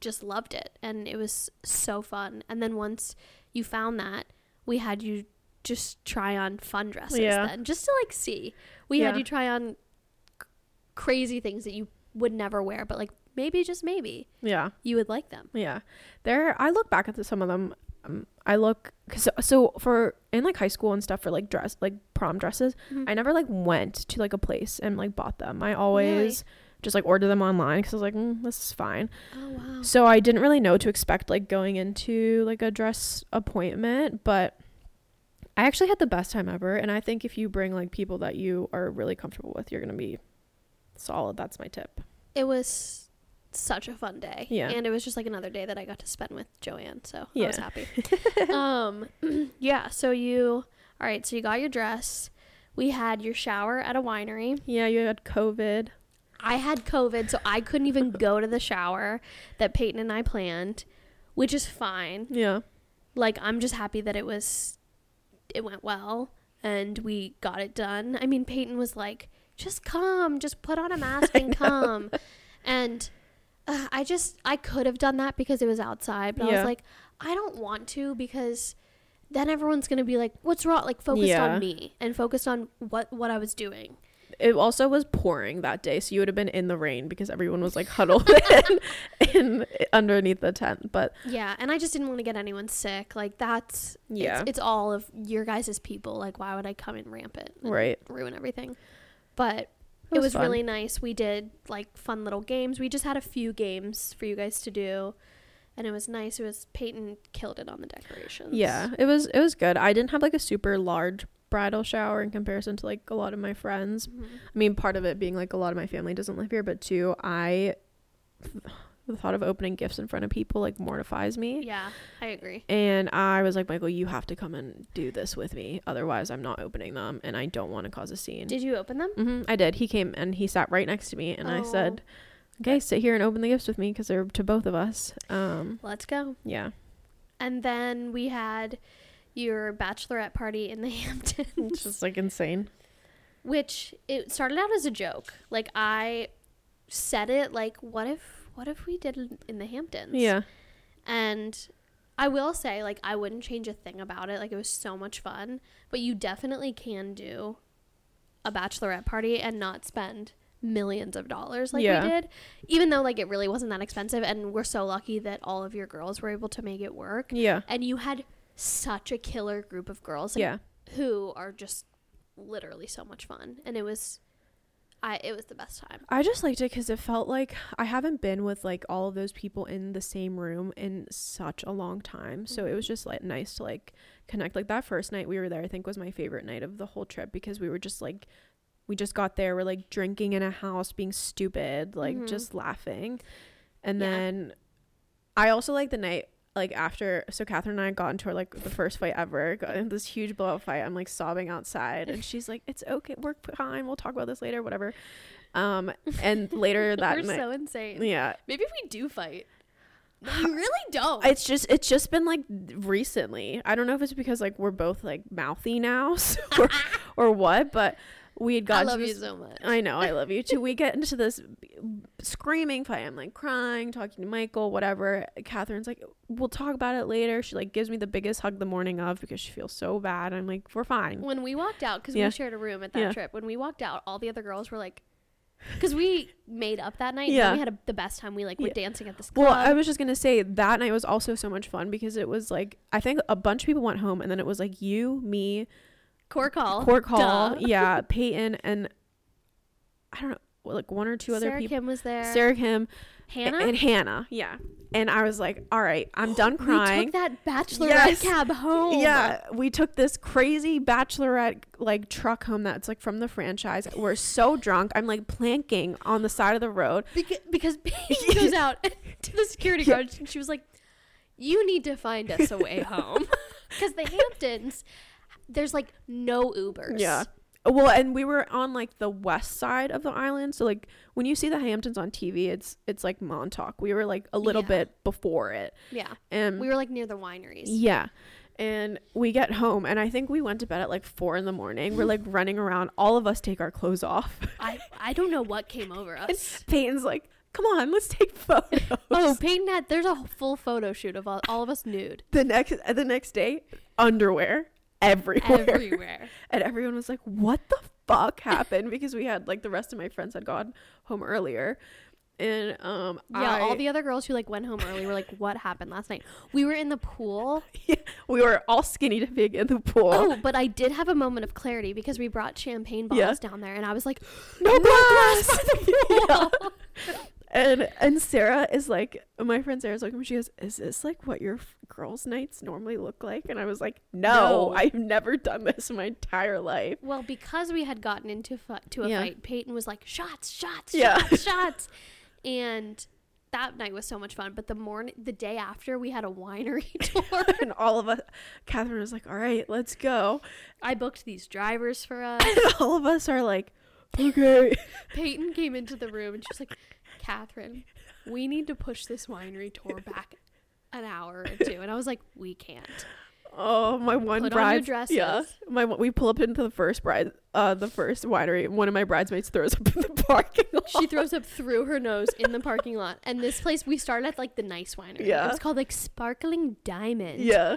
just loved it, and it was so fun. And then once you found that, we had you just try on fun dresses Yeah. then, just to like see. We had you try on c- crazy things that you would never wear, but like maybe just maybe Yeah. you would like them. Yeah, there. I look back at the, some of them. Um, I look cause, so for in like high school and stuff for like dress like prom dresses. Mhm. I never like went to like a place and like bought them. I always just like ordered them online because I was like, mm, this is fine. Oh wow. So I didn't really know to expect like going into like a dress appointment, but I actually had the best time ever. And I think if you bring like people that you are really comfortable with, you're gonna be solid. That's my tip. It was such a fun day. Yeah. And it was just like another day that I got to spend with Joanne, so I was happy. um yeah, so you all right, so you got your dress. We had your shower at a winery. Yeah, you had COVID. I had COVID, so I couldn't even go to the shower that Peyton and I planned, which is fine. Yeah. Like I'm just happy that it was it went well and we got it done. I mean, Peyton was like, "Just come, just put on a mask and come." And uh, I just I could have done that because it was outside, but I was like, I don't want to because then everyone's going to be like, "What's wrong?" like focused Yeah. on me and focused on what what I was doing. It also was pouring that day, so you would have been in the rain because everyone was like huddled in, in underneath the tent. But Yeah, and I just didn't want to get anyone sick. Like that's Yeah. it's, it's all of your guys' people. Like why would I come in rampant and right, ruin everything? But it was was, really nice. We did like fun little games. We just had a few games for you guys to do. And it was nice. It was Peyton killed it on the decorations. yeah, it was it was good. I didn't have like a super large bridal shower in comparison to like a lot of my friends. Mhm. I mean, part of it being like a lot of my family doesn't live here, but two, I the thought of opening gifts in front of people like mortifies me. Yeah, I agree. And I was like, Michael, you have to come and do this with me. Otherwise, I'm not opening them, and I don't want to cause a scene. Did you open them? hmm I did. He came and he sat right next to me, and I Oh. said, "Okay, sit here and open the gifts with me because they're to both of us." Um, Let's go. yeah, And then we had your bachelorette party in the Hamptons. it's just like insane. which it started out as a joke. Like I said it like what if what if we did in the Hamptons? Yeah, And I will say like I wouldn't change a thing about it. Like it was so much fun, but you definitely can do a bachelorette party and not spend millions of dollars like Yeah. we did. Even though like it really wasn't that expensive and we're so lucky that all of your girls were able to make it work. yeah, And you had such a killer group of girls. like, yeah. who are just literally so much fun and it was i it was the best time I just liked it because it felt like I haven't been with like all of those people in the same room in such a long time. So it was just like nice to like connect. Like that first night we were there, I think was my favorite night of the whole trip because we were just like, we just got there, we're like drinking in a house, being stupid, like Mhm. just laughing. And Yeah. then I also like the night like after so Catherine and I got into our like the first fight ever, got into this huge blowout fight. I'm like sobbing outside and she's like, It's okay, we're fine, we'll talk about this later, whatever. Um and later that we're night so insane Yeah. maybe we do fight we really don't It's just it's just been like recently. I don't know if it's because like we're both like mouthy now so- or, or what, but we had gotten. i love to you so much I know, I love you too. We get into this screaming fight. I'm like crying, talking to Michael, whatever. Catherine's like, we'll talk about it later. She like gives me the biggest hug the morning of because she feels so bad. I'm like, we're fine. when we walked out because Yeah. we shared a room at that Yeah. trip when we walked out all the other girls were like because we made up that night Yeah. yeah we had a, the best time we like were Yeah. dancing at this club Well, I was just gonna say that night was also so much fun because it was like I think a bunch of people went home and then it was like you, me, court call Court Call, Duh. yeah, Peyton, and I don't know, like one or two other Sarah people. Kim was there Sarah Kim Hannah and Hannah, yeah. And I was like, all right, I'm done crying. we took that bachelorette Yes. cab home Yeah, we took this crazy bachelorette like truck home that's like from the franchise. We're so drunk. I'm like planking on the side of the road. Because, because Peyton goes out to the security Yeah. guard and she was like, You need to find us a way home. Because the Hamptons, there's like no Ubers. Yeah. Well, and we were on like the west side of the island, so like when you see the Hamptons on TV, it's it's like Montauk. We were like a little Yeah. bit before it, Yeah. and We were like near the wineries. Yeah. And we get home, and I think we went to bed at like four in the morning. We're like running around. All of us take our clothes off. I, I don't know what came over us. Peyton's like, "Come on, let's take photos." Oh, Peyton had, there's a full photo shoot of all, all of us nude. the next the next day, underwear everywhere. everywhere. and everyone was like, "What the fuck happened?" because we had like the rest of my friends had gone home earlier, and um, Yeah, I, all the other girls who like went home early were like, "What happened last night?" We were in the pool. we were all skinny dipping in the pool. Oh, but I did have a moment of clarity because we brought champagne bottles Yeah. down there, and I was like, no glass glass. the Yeah. Pool. And and Sarah is like, my friend Sarah's looking. She goes, "Is this like what your f- girls' nights normally look like?" And I was like, "No, No. I've never done this in my entire life." Well, because we had gotten into fu- to a Yeah. fight, Peyton was like, "Shots, shots, Yeah. shots, shots," and that night was so much fun. But the morning, the day after, we had a winery tour. and all of us, Catherine was like, "All right, let's go." I booked these drivers for us. And all of us are like, "Okay." Peyton came into the room and she was like, "Catherine, we need to push this winery tour back an hour or two. And I was like, "We can't." Oh, my one Put on bride. dresses. Yeah, my we pull up into the first bride, uh, the first winery. One of my bridesmaids throws up in the parking lot. She throws up through her nose in the parking lot. And this place, we started at like the nice winery. Yeah. it's called like Sparkling Diamond. yeah,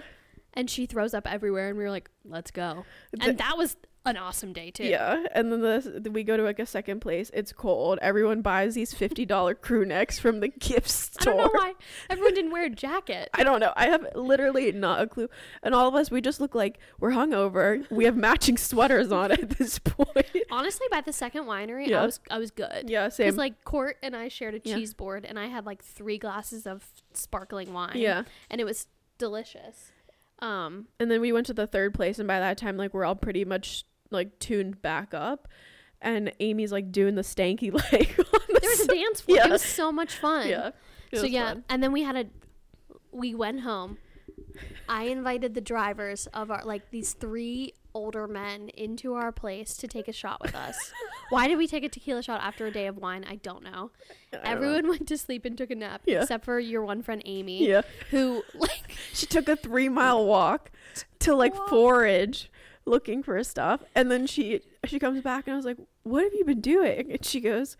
And she throws up everywhere. And we were like, let's go. And that was an awesome day, too. yeah. And then the we go to like a second place. It's cold. Everyone buys these fifty dollar crew necks from the gift store. I don't know why everyone didn't wear a jacket. I don't know. I have literally not a clue. And all of us, we just look like we're hungover. We have matching sweaters on at this point. Honestly, by the second winery, Yeah. I was I was good. Yeah, same. Because like Court and I shared a Yeah. cheese board, and I had like three glasses of sparkling wine. yeah. and it was delicious. Um, And then we went to the third place, and by that time, like we're all pretty much like tuned back up. And Amy's like doing the stanky leg. The there was a dance floor. Yeah. It was so much fun. Yeah. So yeah, fun. and then we had a. We went home. I invited the drivers of our like these three older men into our place to take a shot with us. Why did we take a tequila shot after a day of wine? I don't know. I don't know. Everyone went to sleep and took a nap, Yeah. except for your one friend Amy, Yeah. who like She took a three mile walk to like forage looking for a stuff. And then she she comes back and I was like, What have you been doing? And she goes,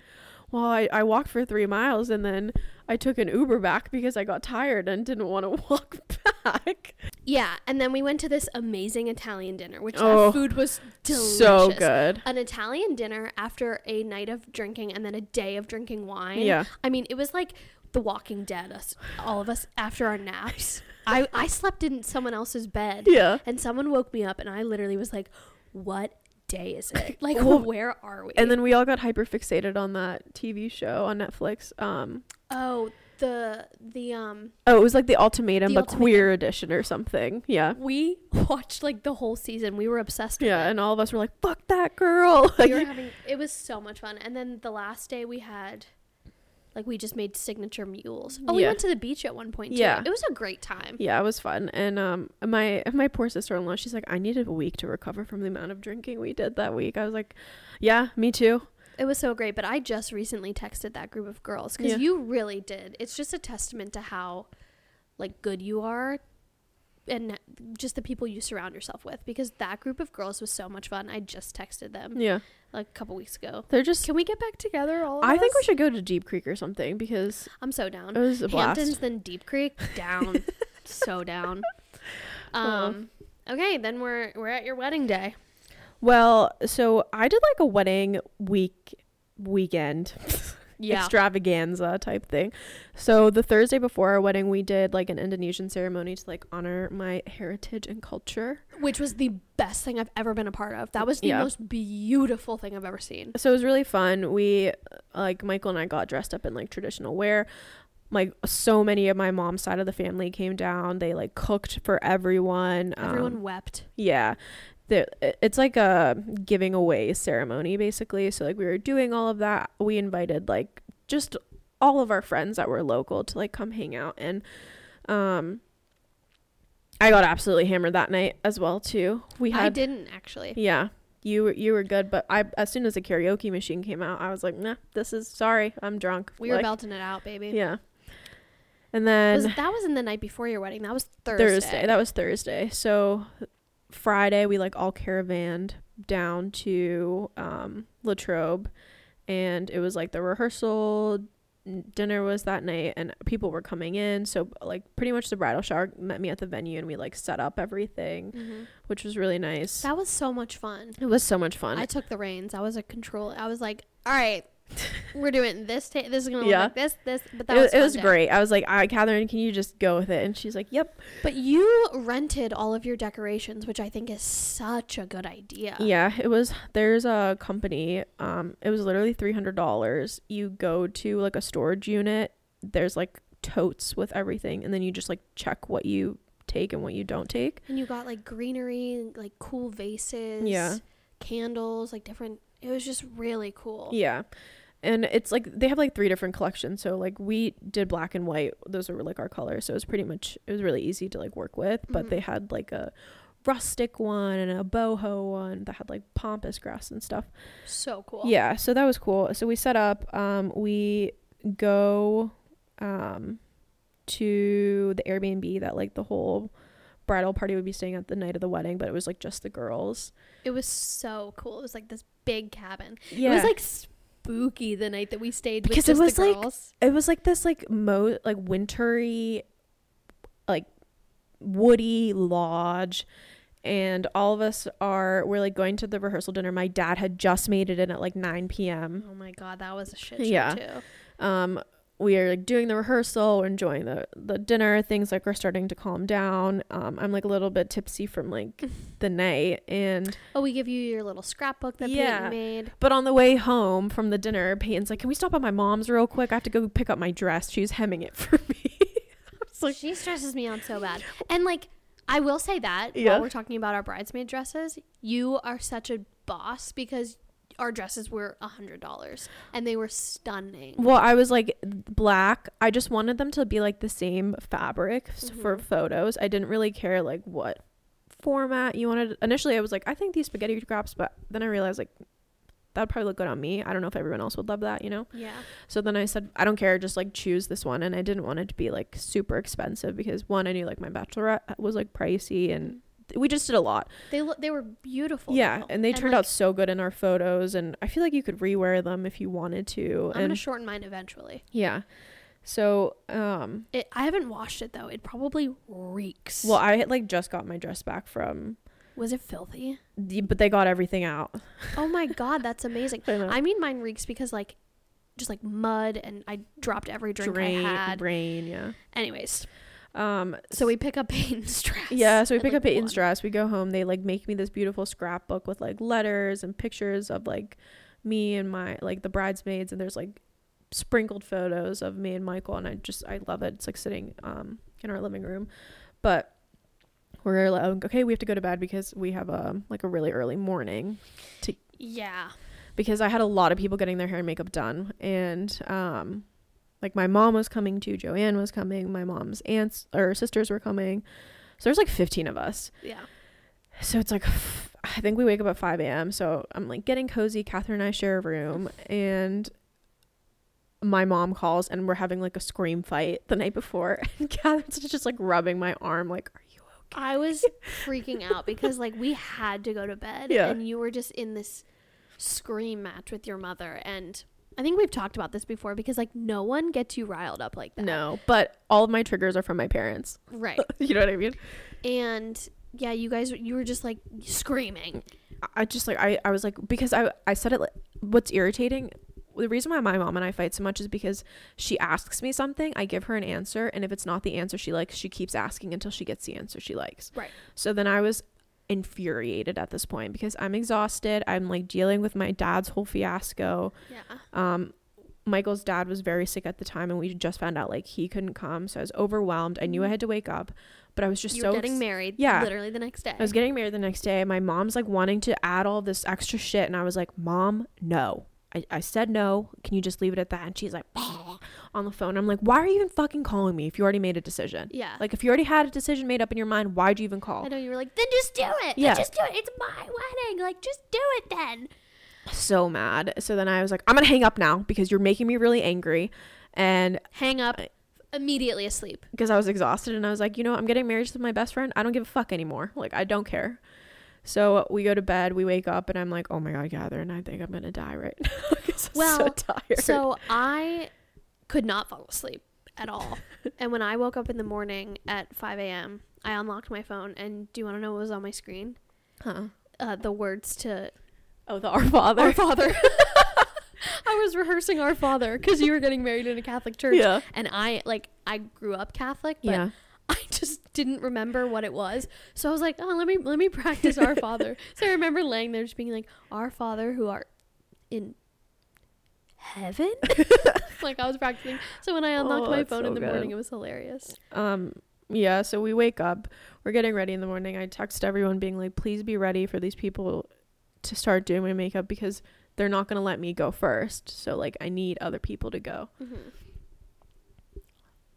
Well, I, I walked for three miles and then I took an Uber back because I got tired and didn't want to walk back. Yeah, and then we went to this amazing Italian dinner, which Oh, food was delicious. So good. An Italian dinner after a night of drinking and then a day of drinking wine. Yeah. I mean, it was like The Walking Dead. Us, all of us after our naps. I I slept in someone else's bed, Yeah. and someone woke me up, and I literally was like, "What day is it? Like, Well, where are we?" And then we all got hyper fixated on that TV show on Netflix. Um oh, the the um, oh, it was like the ultimatum, The but queer edition or something. Yeah. we watched like the whole season. We were obsessed with Yeah, it. and all of us were like, "Fuck that girl!" Like, we were having it was so much fun and then the last day we had like we just made signature mules oh we went to the beach at one point too Yeah. it was a great time Yeah, it was fun. And um my my poor sister-in-law, she's like, "I needed a week to recover from the amount of drinking we did that week." I was like, "Yeah, me too." it was so great but i just recently texted that group of girls because Yeah. you really did it's just a testament to how like good you are and just the people you surround yourself with because that group of girls was so much fun i just texted them Yeah. Like a couple weeks ago. They're just can we get back together all of I think we should go to Deep Creek or something because i'm so down. it was a blast. Hamptons, then Deep Creek, down, so down. Um, okay, then we're we're at your wedding day. Well, so I did like a wedding week weekend extravaganza type thing. So the Thursday before our wedding, we did like an Indonesian ceremony to like honor my heritage and culture. which was the best thing I've ever been a part of. That was the Yeah. most beautiful thing I've ever seen. So it was really fun. We like Michael and I got dressed up in like traditional wear. Like so many of my mom's side of the family came down. They like cooked for everyone. Everyone Um, wept. yeah. The, it's like a giving away ceremony basically. So like we were doing all of that. We invited like just all of our friends that were local to like come hang out and um I got absolutely hammered that night as well too. We I had didn't actually. yeah. You were you were good, but I as soon as the karaoke machine came out, I was like, nah, this is sorry, I'm drunk. We were belting it out, baby. Yeah. And then Was, that was in the night before your wedding. That was Thursday. Thursday. That was Thursday. So Friday we like all caravanned down to um Latrobe and it was like the rehearsal dinner was that night and people were coming in so like pretty much the bridal shower met me at the venue and we like set up everything Mm-hmm. which was really nice That was so much fun. it was so much fun I took the reins. I was a control. I was like, all right, we're doing this. Ta- this is gonna look Yeah. like this, this. But that it, was it was great i was like all right catherine can you just go with it and she's like yep But you rented all of your decorations, which I think is such a good idea. yeah it was there's a company um it was literally $300 you go to like a storage unit there's like totes with everything and then you just like check what you take and what you don't take And you got like greenery, like cool vases, Yeah. candles, like different. It was just really cool. Yeah. And it's like they have like three different collections. So like we did black and white. Those were like our colors. So it was pretty much it was really easy to like work with. But Mhm. they had like a rustic one and a boho one that had like pampas grass and stuff. So cool. Yeah, so that was cool. So we set up, um, we go um to the Airbnb that like the whole bridal party would be staying at the night of the wedding, but it was like just the girls. It was so cool. It was like this big cabin. Yeah. It was like spooky the night that we stayed Because with it was, like, it was like this like mo like wintry like woody lodge and all of us are we're like going to the rehearsal dinner my dad had just made it in at like 9 p.m oh my god, that was a shit show Yeah. too. um we are like doing the rehearsal we're enjoying the the dinner things like are starting to calm down um i'm like a little bit tipsy from like the night and Oh, we give you your little scrapbook that Yeah. Peyton made. but on the way home from the dinner peyton's like can we stop at my mom's real quick i have to go pick up my dress she's hemming it for me like, she stresses me out so bad. And like, I will say that Yeah. while we're talking about our bridesmaid dresses, you are such a boss because our dresses were a hundred dollars and they were stunning. Well, I was like black. I just wanted them to be like the same fabric s- for mm-hmm. photos. I didn't really care like what format you wanted. Initially, I was like, I think these spaghetti straps, but then I realized like that'd probably look good on me. I don't know if everyone else would love that, you know. Yeah. So then I said, I don't care, just like choose this one, and I didn't want it to be like super expensive because one, I knew like my bachelorette was like pricey, and mm-hmm. We just did a lot. They look they were beautiful. yeah, though. and they turned like, out so good in our photos, and I feel like you could rewear them if you wanted to. I'm and gonna shorten mine eventually. yeah. So, um, It, I haven't washed it though. It probably reeks. Well, I had like just got my dress back from, was it filthy? the, but they got everything out. Oh my god, that's amazing. I. I mean, mine reeks because like, just like mud, and I dropped every drink Drain, I had. rain, yeah. Anyways, Um, so we pick up Peyton's dress. yeah, so we pick like, up Peyton's one. dress. We go home. They like make me this beautiful scrapbook with like letters and pictures of like me and my like the bridesmaids, and there's like sprinkled photos of me and Michael, and I just I love it. It's like sitting um in our living room, but we're like okay, we have to go to bed because we have um like a really early morning To Yeah. because I had a lot of people getting their hair and makeup done, and um, like my mom was coming too, Joanne was coming, my mom's aunts or sisters were coming, so there's like 15 of us. Yeah. So it's like I think we wake up at 5 a.m. So I'm like getting cozy. Catherine and I share a room, and my mom calls, and we're having like a scream fight the night before, and Catherine's just like rubbing my arm, like, "Are you okay?" I was freaking out because like we had to go to bed Yeah. and you were just in this scream match with your mother and I think we've talked about this before because like no one gets you riled up like that. No, but all of my triggers are from my parents. Right. you know what I mean? and yeah, you guys you were just like screaming. I just like I, I was like because I I said it like what's irritating the reason why my mom and I fight so much is because she asks me something, I give her an answer, and if it's not the answer she likes, she keeps asking until she gets the answer she likes. Right. So then I was infuriated at this point because I'm exhausted. I'm like dealing with my dad's whole fiasco. Yeah. Um Michael's dad was very sick at the time and we just found out like he couldn't come, so I was overwhelmed. I knew I had to wake up, but I was just you so were getting ex- married Yeah. literally the next day. I was getting married the next day. My mom's like wanting to add all this extra shit. And I was like, Mom, no. I, I said no. Can you just leave it at that? And she's like, on the phone. I'm like, why are you even fucking calling me if you already made a decision? yeah. Like, if you already had a decision made up in your mind, why'd you even call? I know you were like, then just do it. Yeah. Just do it. It's my wedding. Like, just do it then. So mad. So then I was like, I'm going to hang up now because you're making me really angry. And Hang up. Immediately asleep. because I was exhausted and I was like, you know, I'm getting married to my best friend. I don't give a fuck anymore. Like, I don't care. So we go to bed, we wake up, and I'm like, oh my God, Catherine, I think I'm going to die right now. I'm so Well, tired. So I could not fall asleep at all. and when I woke up in the morning at 5 a.m., I unlocked my phone, and do you want to know what was on my screen? Huh. Uh, the words to Oh, the Our Father. Our Father. I was rehearsing Our Father because you were getting married in a Catholic church, Yeah. and I like I grew up Catholic, but Yeah. I just didn't remember what it was. So I was like, oh, let me let me practice Our Father. so I remember laying there just being like, Our Father who art in heaven. like I was practicing. So when I unlocked Oh, my phone so in the morning, it was hilarious. Um yeah, so we wake up, we're getting ready in the morning. I text everyone being like, "Please be ready for these people to start doing my makeup because they're not going to let me go first. So like I need other people to go." Mm-hmm.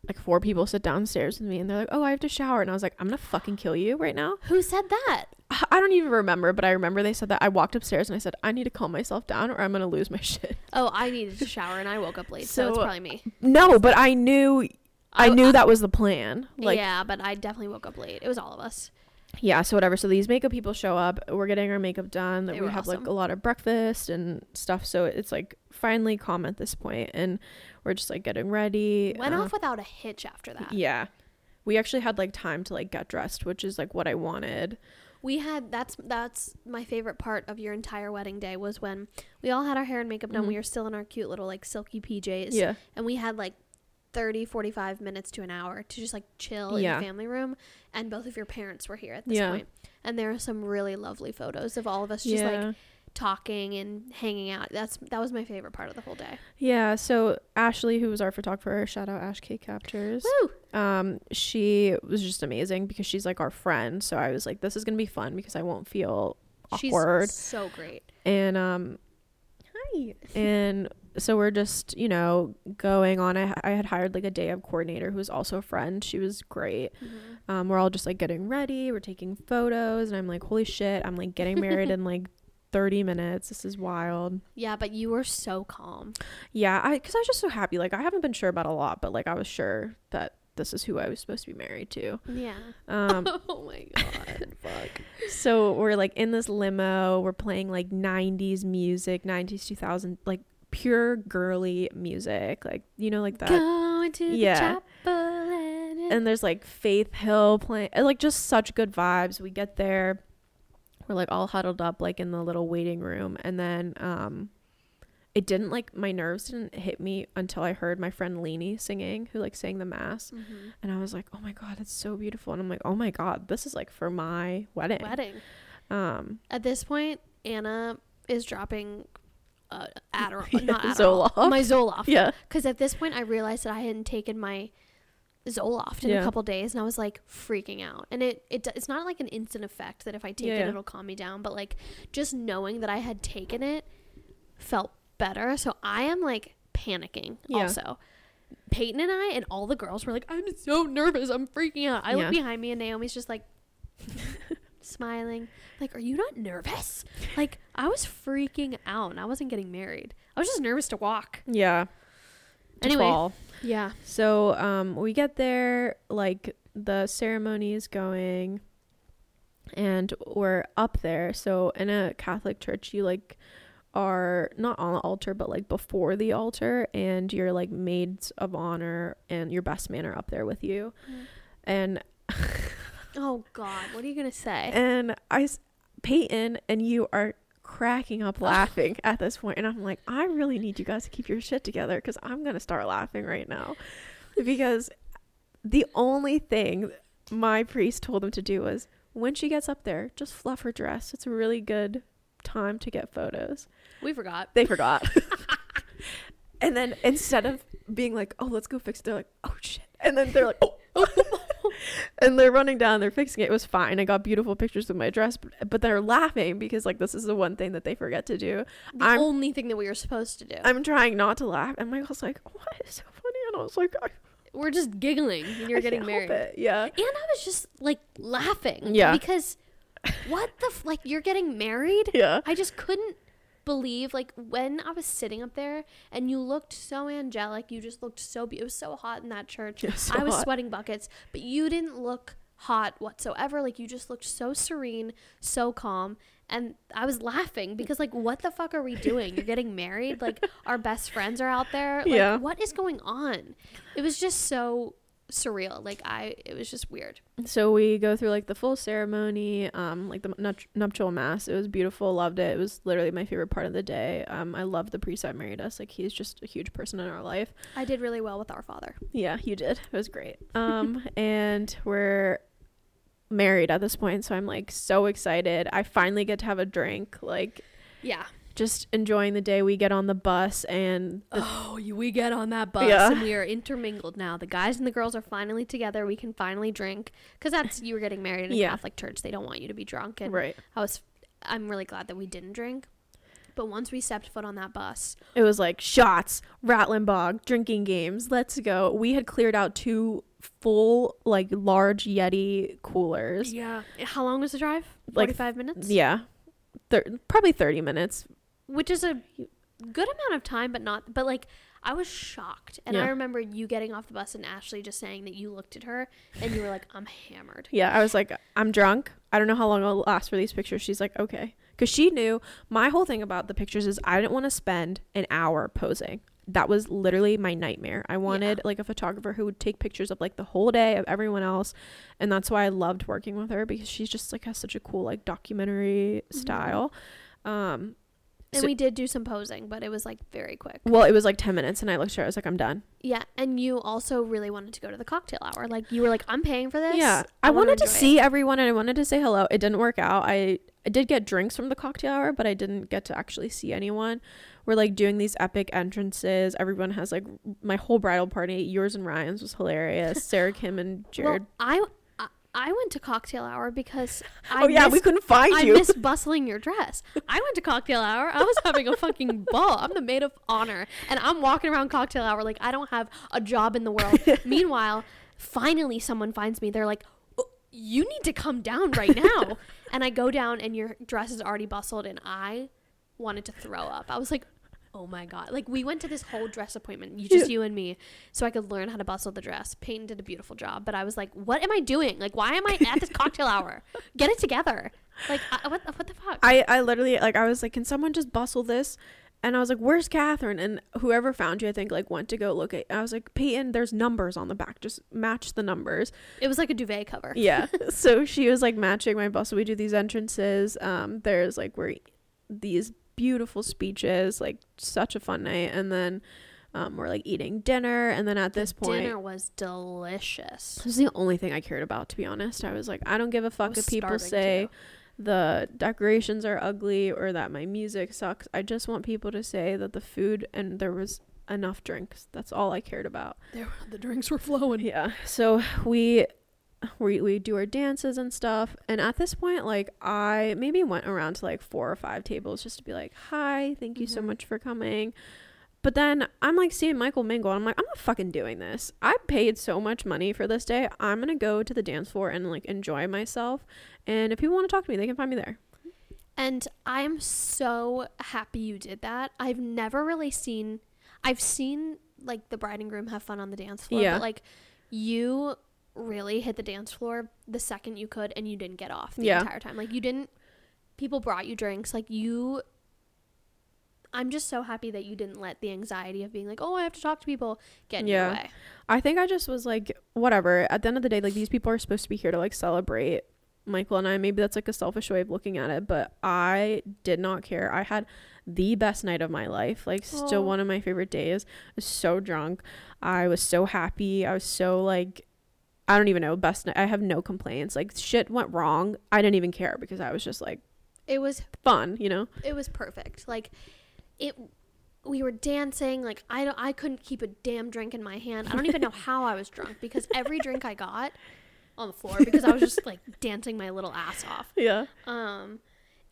Like four people sit downstairs with me and they're like, "Oh, I have to shower." And I was like, "I'm going to fucking kill you right now." Who said that? I I don't even remember, but I remember they said that. I walked upstairs and I said, "I need to calm myself down or I'm going to lose my shit." Oh, I needed to shower and I woke up late, so, it's probably me. No, but I knew I, oh, I- knew that was the plan. Like yeah, but I definitely woke up late. It was all of us. yeah so whatever so these makeup people show up we're getting our makeup done They we have like a lot of breakfast and stuff so it's like finally calm at this point and we're just like getting ready Went uh, off without a hitch after that. yeah we actually had like time to like get dressed which is like what i wanted We had that's that's my favorite part of your entire wedding day was when we all had our hair and makeup done. Mhm. We were still in our cute little like silky PJs. yeah And we had like 30, 45 minutes to an hour to just like chill in the family room. And both of your parents were here at this Yeah. point. And there are some really lovely photos of all of us just like yeah talking and hanging out. That's that was my favorite part of the whole day. yeah so ashley who was our photographer shout out ash k captures Woo! um she was just amazing because she's like our friend so i was like this is gonna be fun because i won't feel awkward She's so great. and um hi and so we're just you know going on I, I had hired like a day of coordinator who was also a friend she was great Mm-hmm. um we're all just like getting ready we're taking photos and i'm like holy shit i'm like getting married and like 30 minutes this is wild Yeah, but you were so calm. yeah i because i was just so happy like i haven't been sure about a lot but like i was sure that this is who i was supposed to be married to Yeah. um oh my god. Fuck. so we're like in this limo we're playing like 90s music 90s 2000 like pure girly music like you know like that Going to the Yeah. chapel and, and there's like faith hill playing like just such good vibes we get there we're like all huddled up like in the little waiting room and then um it didn't like my nerves didn't hit me until i heard my friend Leanie singing who like sang the mass Mhm. and i was like oh my god it's so beautiful and i'm like oh my god this is like for my wedding wedding. um At this point, Anna is dropping uh, Adderall, not Adderall, Zoloft? my Zoloft. yeah Because at this point, I realized that I hadn't taken my Zoloft in Yeah. a couple days, and I was like freaking out. And it, it it's not like an instant effect that if I take Yeah, it, yeah. it'll calm me down. But like just knowing that I had taken it felt better. So I am like panicking. Yeah. Also, Peyton and I and all the girls were like, "I'm so nervous. I'm freaking out." I look behind me, and Naomi's just like. smiling like are you not nervous like i was freaking out and i wasn't getting married i was just nervous to walk yeah to Anyway. fall. Yeah So um we get there like the ceremony is going and we're up there. So in a Catholic church you like are not on the altar but like before the altar and your like maids of honor and your best man are up there with you. Mm. And Oh God, what are you gonna say? and I, Peyton and you are cracking up laughing at this point and I'm like I really need you guys to keep your shit together cuz I'm going to start laughing right now. Because the only thing my priest told them to do was when she gets up there just fluff her dress. It's a really good time to get photos. We forgot. they forgot. And then instead of being like oh let's go fix it they're like oh shit. And then they're like oh, oh, oh, oh and they're running down they're fixing it it was fine i got beautiful pictures of my dress but, but they're laughing because like this is the one thing that they forget to do The I'm- only thing that we were supposed to do. i'm trying not to laugh and michael's like what is so funny and i was like I, we're just giggling when you're I getting married. yeah And I was just like laughing. Yeah. Because what the f- like you're getting married? yeah I just couldn't believe like when I was sitting up there and you looked so angelic. You just looked so be- it was so hot in that church. Was so I was hot. sweating buckets, but you didn't look hot whatsoever. Like you just looked so serene, so calm. and I was laughing because like what the fuck are we doing? You're getting married? Like our best friends are out there. Like Yeah. what is going on? It was just so surreal. Like I it was just weird. So we go through like the full ceremony, um, like the nupt- nuptial mass. It was beautiful. Loved it. It was literally my favorite part of the day. Um, I love the priest that married us. Like he's just a huge person in our life. I did really well with our father. Yeah, you did. It was great. Um, and we're married at this point, so I'm like so excited. I finally get to have a drink. Like Yeah. Just enjoying the day. We get on the bus and the, Oh, you- we get on that bus Yeah. and we are intermingled now. The guys and the girls are finally together. We can finally drink because that's you were getting married in a Yeah. Catholic church. They don't want you to be drunk, and right. I was. I'm really glad that we didn't drink. But once we stepped foot on that bus, It was like shots, Rattling Bog, drinking games. Let's go. We had cleared out two full like large Yeti coolers. yeah. How long was the drive? Like, Forty-five minutes. Yeah. Thir- probably 30 minutes. Which is a good amount of time, but not. But like, I was shocked, and I remember you getting off the bus and Ashley just saying that you looked at her and you were like, "I'm hammered." Yeah, I was like, I'm drunk. I don't know how long it'll last for these pictures. She's like, okay. Because she knew my whole thing about the pictures is I didn't want to spend an hour posing. That was literally my nightmare. I wanted like a photographer who would take pictures of like the whole day of everyone else. And that's why I loved working with her because she's just like has such a cool like documentary Mhm. style. Um, And So- we did do some posing, but it was like very quick. well, it was like 10 minutes and I looked at her. I was like, I'm done. Yeah, and you also really wanted to go to the cocktail hour. Like you were like, "I'm paying for this." Yeah, I, wanna wanted to it." see everyone and I wanted to say hello. It didn't work out. I I did get drinks from the cocktail hour, but I didn't get to actually see anyone. We're like doing these epic entrances. Everyone has like my whole bridal party. Yours and Ryan's was hilarious. Sarah, Kim, and Jared. Well, I, I I went to cocktail hour because I oh yeah, we missed- couldn't find I you. miss bustling your dress. I went to cocktail hour. I was having a fucking ball. I'm the maid of honor, and I'm walking around cocktail hour like I don't have a job in the world. Meanwhile, finally someone finds me. They're like, "Oh, "You need to come down right now." and I go down, and your dress is already bustled, and I wanted to throw up. I was like. Oh my god! Like we went to this whole dress appointment, you just you and me, so I could learn how to bustle the dress. Peyton did a beautiful job, but I was like, "What am I doing? Like, why am I at this cocktail hour? Get it together!" Like, I, what what the fuck? I I literally like I was like, can someone just bustle this? And I was like, where's Catherine? And whoever found you, I think like went to go look at. I was like, Peyton, there's numbers on the back. Just match the numbers. It was like a duvet cover. yeah so she was like matching my bustle. we do these entrances um there's like where these beautiful speeches like such a fun night and then um we're like eating dinner and then at this point Dinner was delicious. this is the only thing i cared about to be honest i was like i don't give a fuck if people say too. the decorations are ugly or that my music sucks i just want people to say that the food and there was enough drinks that's all i cared about There, the drinks were flowing. yeah. So we we we do our dances and stuff. And at this point, like I maybe went around to like four or five tables just to be like, Hi, thank you so Mhm. much for coming. But then I'm like seeing Michael mingle and I'm like, I'm not fucking doing this. I paid so much money for this day. I'm gonna go to the dance floor and like enjoy myself. And if people want to talk to me, they can find me there. And I am so happy you did that. I've never really seen I've seen like the bride and groom have fun on the dance floor, Yeah. but like you really hit the dance floor the second you could and you didn't get off the Yeah. entire time. Like you didn't people brought you drinks. Like you I'm just so happy that you didn't let the anxiety of being like, "Oh, I have to talk to people," get in Yeah. your way. I think I just was like, whatever. At the end of the day, like these people are supposed to be here to like celebrate Michael and I. Maybe that's like a selfish way of looking at it, but I did not care. I had the best night of my life. Like still one of my favorite days. I was so drunk. I was so happy. I was so like I don't even know, best night. I have no complaints. Like shit went wrong. I didn't even care because I was just like It was fun, you know? it was perfect. Like it we were dancing like I don't I couldn't keep a damn drink in my hand. I don't even know how I was drunk because every drink I got on the floor because I was just like dancing my little ass off. Yeah. Um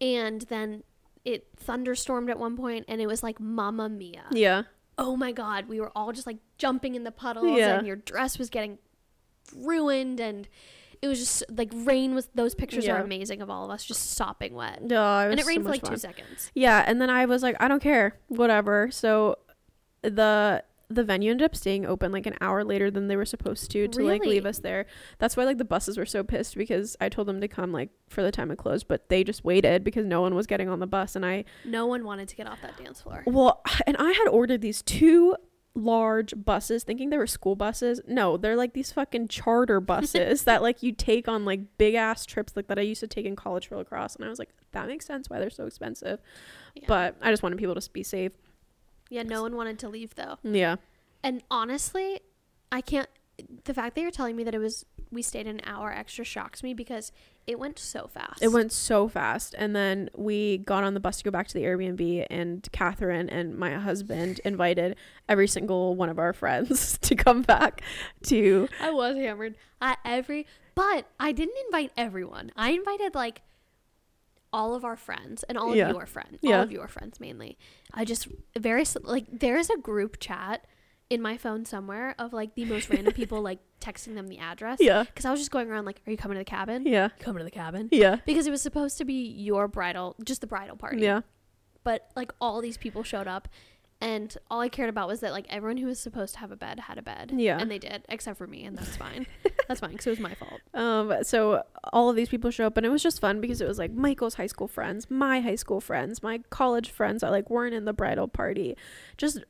and then it thunderstormed at one point and it was like mamma mia. Yeah. Oh my god, we were all just like jumping in the puddles Yeah. and your dress was getting ruined and it was just like rain was those pictures are amazing of all of us just sopping wet. No, it And it so rained for like fun. two seconds. Yeah, and then I was like, I don't care, whatever. So the the venue ended up staying open like an hour later than they were supposed to to like leave us there. That's why like the buses were so pissed because I told them to come like for the time it closed, but they just waited because no one was getting on the bus and I No one wanted to get off that dance floor. well, and I had ordered these two large buses thinking they were school buses. No, they're like these fucking charter buses that like you take on like big ass trips like that I used to take in college for lacrosse and I was like that makes sense why they're so expensive. Yeah. But I just wanted people to be safe. yeah, no one wanted to leave though. Yeah. And honestly, I can't. The fact that you're telling me that it was we stayed an hour extra shocks me because it went so fast. It went so fast. And then we got on the bus to go back to the Airbnb, and Catherine and my husband invited every single one of our friends to come back to. I was hammered at every, but I didn't invite everyone. I invited like all of our friends and all of Yeah. your friends, Yeah. all of your friends mainly. I just very like there is a group chat in my phone somewhere of like the most random people like texting them the address. Yeah. Because I was just going around like, "Are you coming to the cabin? Yeah. Coming to the cabin?" Yeah. Because it was supposed to be your bridal, just the bridal party. Yeah. But like all these people showed up, and all I cared about was that like everyone who was supposed to have a bed had a bed. Yeah. And they did, except for me, and that's fine. that's fine because it was my fault. Um, so all of these people show up and it was just fun because it was like Michael's high school friends, my high school friends, my college friends that like weren't in the bridal party. Just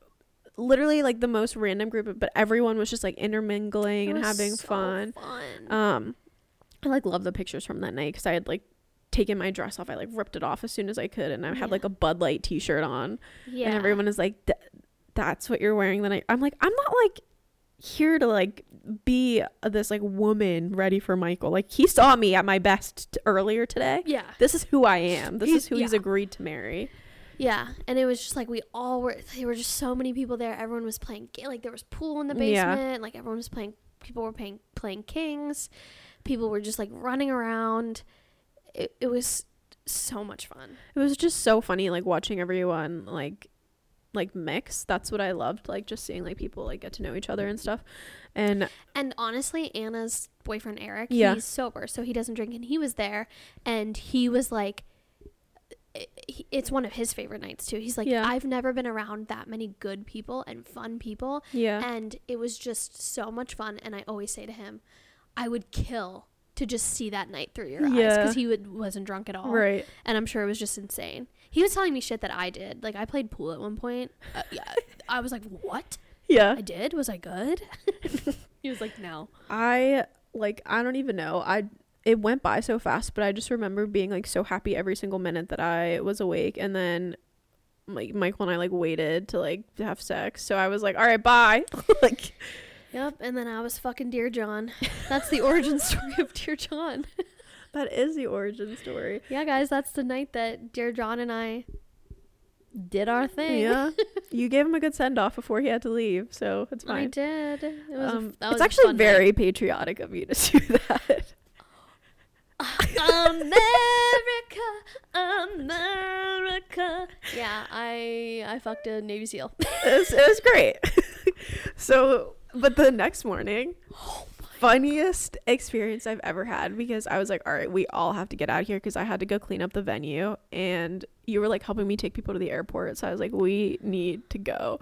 literally like the most random group but everyone was just like intermingling It and having so fun. fun. Um, I like love the pictures from that night because I had like taken my dress off. I like ripped it off as soon as I could, and I Yeah. had like a Bud Light T-shirt on, yeah. and everyone is like, "That's what you're wearing." Then night." I'm like, I'm not like here to like be this like woman ready for Michael. Like he saw me at my best t- earlier today. Yeah. This is who I am. This He's- is who he's agreed to marry. Yeah. And it was just like we all were, there were just so many people there. Everyone was playing, like there was pool in the basement. Yeah. Like everyone was playing, people were playing, playing Kings. People were just like running around. It, it was so much fun. It was just so funny, like watching everyone like like mix. That's what I loved, like just seeing like people like get to know each other and stuff. And And honestly, Anna's boyfriend Eric, Yeah. he's sober, so he doesn't drink, and he was there, and he was like, it's one of his favorite nights too. He's like, Yeah. I've never been around that many good people and fun people, yeah, and it was just so much fun. And I always say to him, I would kill to just see that night through your eyes because he would wasn't drunk at all, right. and I'm sure it was just insane. He was telling me shit that I did. Like I played pool at one point. Uh, yeah, I was like, what? Yeah. I did? Was I good? he was like, no. I like I don't even know. I it went by so fast, but I just remember being like so happy every single minute that I was awake and then like Michael and I like waited to like have sex. So I was like, "All right, bye." like Yep, and then I was fucking Dear John. That's the origin story of Dear John. that is the origin story. Yeah, guys, that's the night that Dear John and I did our thing. Yeah. you gave him a good send off before he had to leave, so it's fine. I did. It was. Um, f- it's was actually fun night. very patriotic of you to do that. America, America. Yeah, I I fucked a Navy SEAL. it, was, it was great. so, but the next morning, funniest experience I've ever had because I was like, all right, we all have to get out of here because I had to go clean up the venue and you were like helping me take people to the airport. So I was like, we need to go.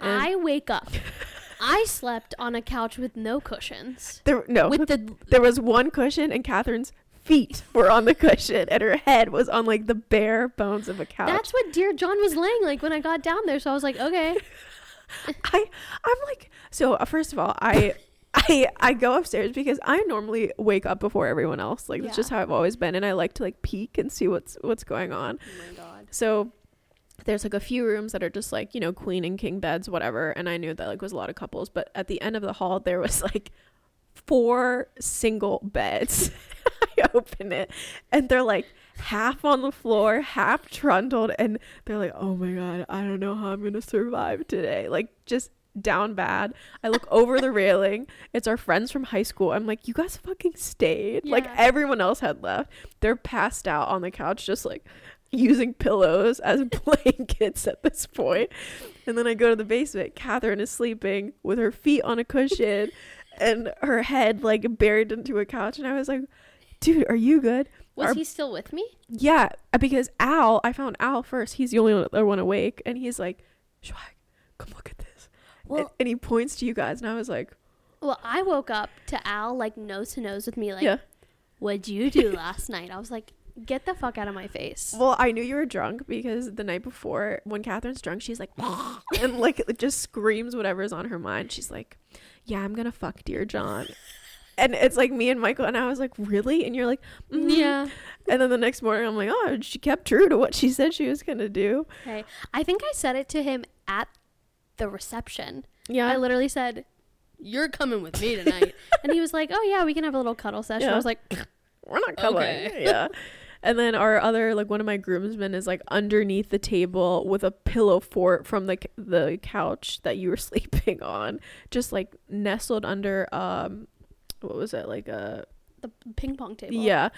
And I wake up. I slept on a couch with no cushions. there, no, With the there was one cushion and Catherine's feet were on the cushion and her head was on like the bare bones of a couch. That's what Dear John was laying like when I got down there. So I was like, okay. I I'm like so uh, first of all I I I go upstairs because I normally wake up before everyone else like that's just how I've always been and I like to like peek and see what's what's going on. Oh my god. So there's like a few rooms that are just like, you know, queen and king beds whatever and I knew that like was a lot of couples but at the end of the hall there was like four single beds. I open it and they're like half on the floor, half trundled, and they're like, "Oh my god, I don't know how I'm gonna survive today." Like just down bad. I look over the railing. It's our friends from high school. I'm like, "You guys fucking stayed." Like everyone else had left. They're passed out on the couch, just like using pillows as blankets at this point. And then I go to the basement. Catherine is sleeping with her feet on a cushion and her head like buried into a couch. And I was like, dude, are you good? Was Our- he still with me? Yeah, uh, because Al, I found Al first. He's the only other one awake, and he's like, "Schwag, come look at this." Well- and he points to you guys, and I was like, Well, I woke up to Al like nose to nose with me, like, yeah. "What'd you do last night?" I was like, "Get the fuck out of my face." Well, I knew you were drunk because the night before, when Catherine's drunk, she's like, and like just screams whatever's on her mind. She's like, "Yeah, I'm gonna fuck dear John," and it's like me and Michael, and I was like, "Really?" And you're like, "Mhm." Yeah. And then the next morning, I'm like, "Oh, she kept true to what she said she was gonna do." Okay. I think I said it to him at the reception. Yeah, I literally said, "You're coming with me tonight," and he was like, "Oh yeah, we can have a little cuddle session." Yeah. I was like, we're not coming. Okay. Yeah. And then our other like one of my groomsmen is like underneath the table with a pillow fort from the the couch that you were sleeping on, just like nestled under um what was it like a the ping pong table. yeah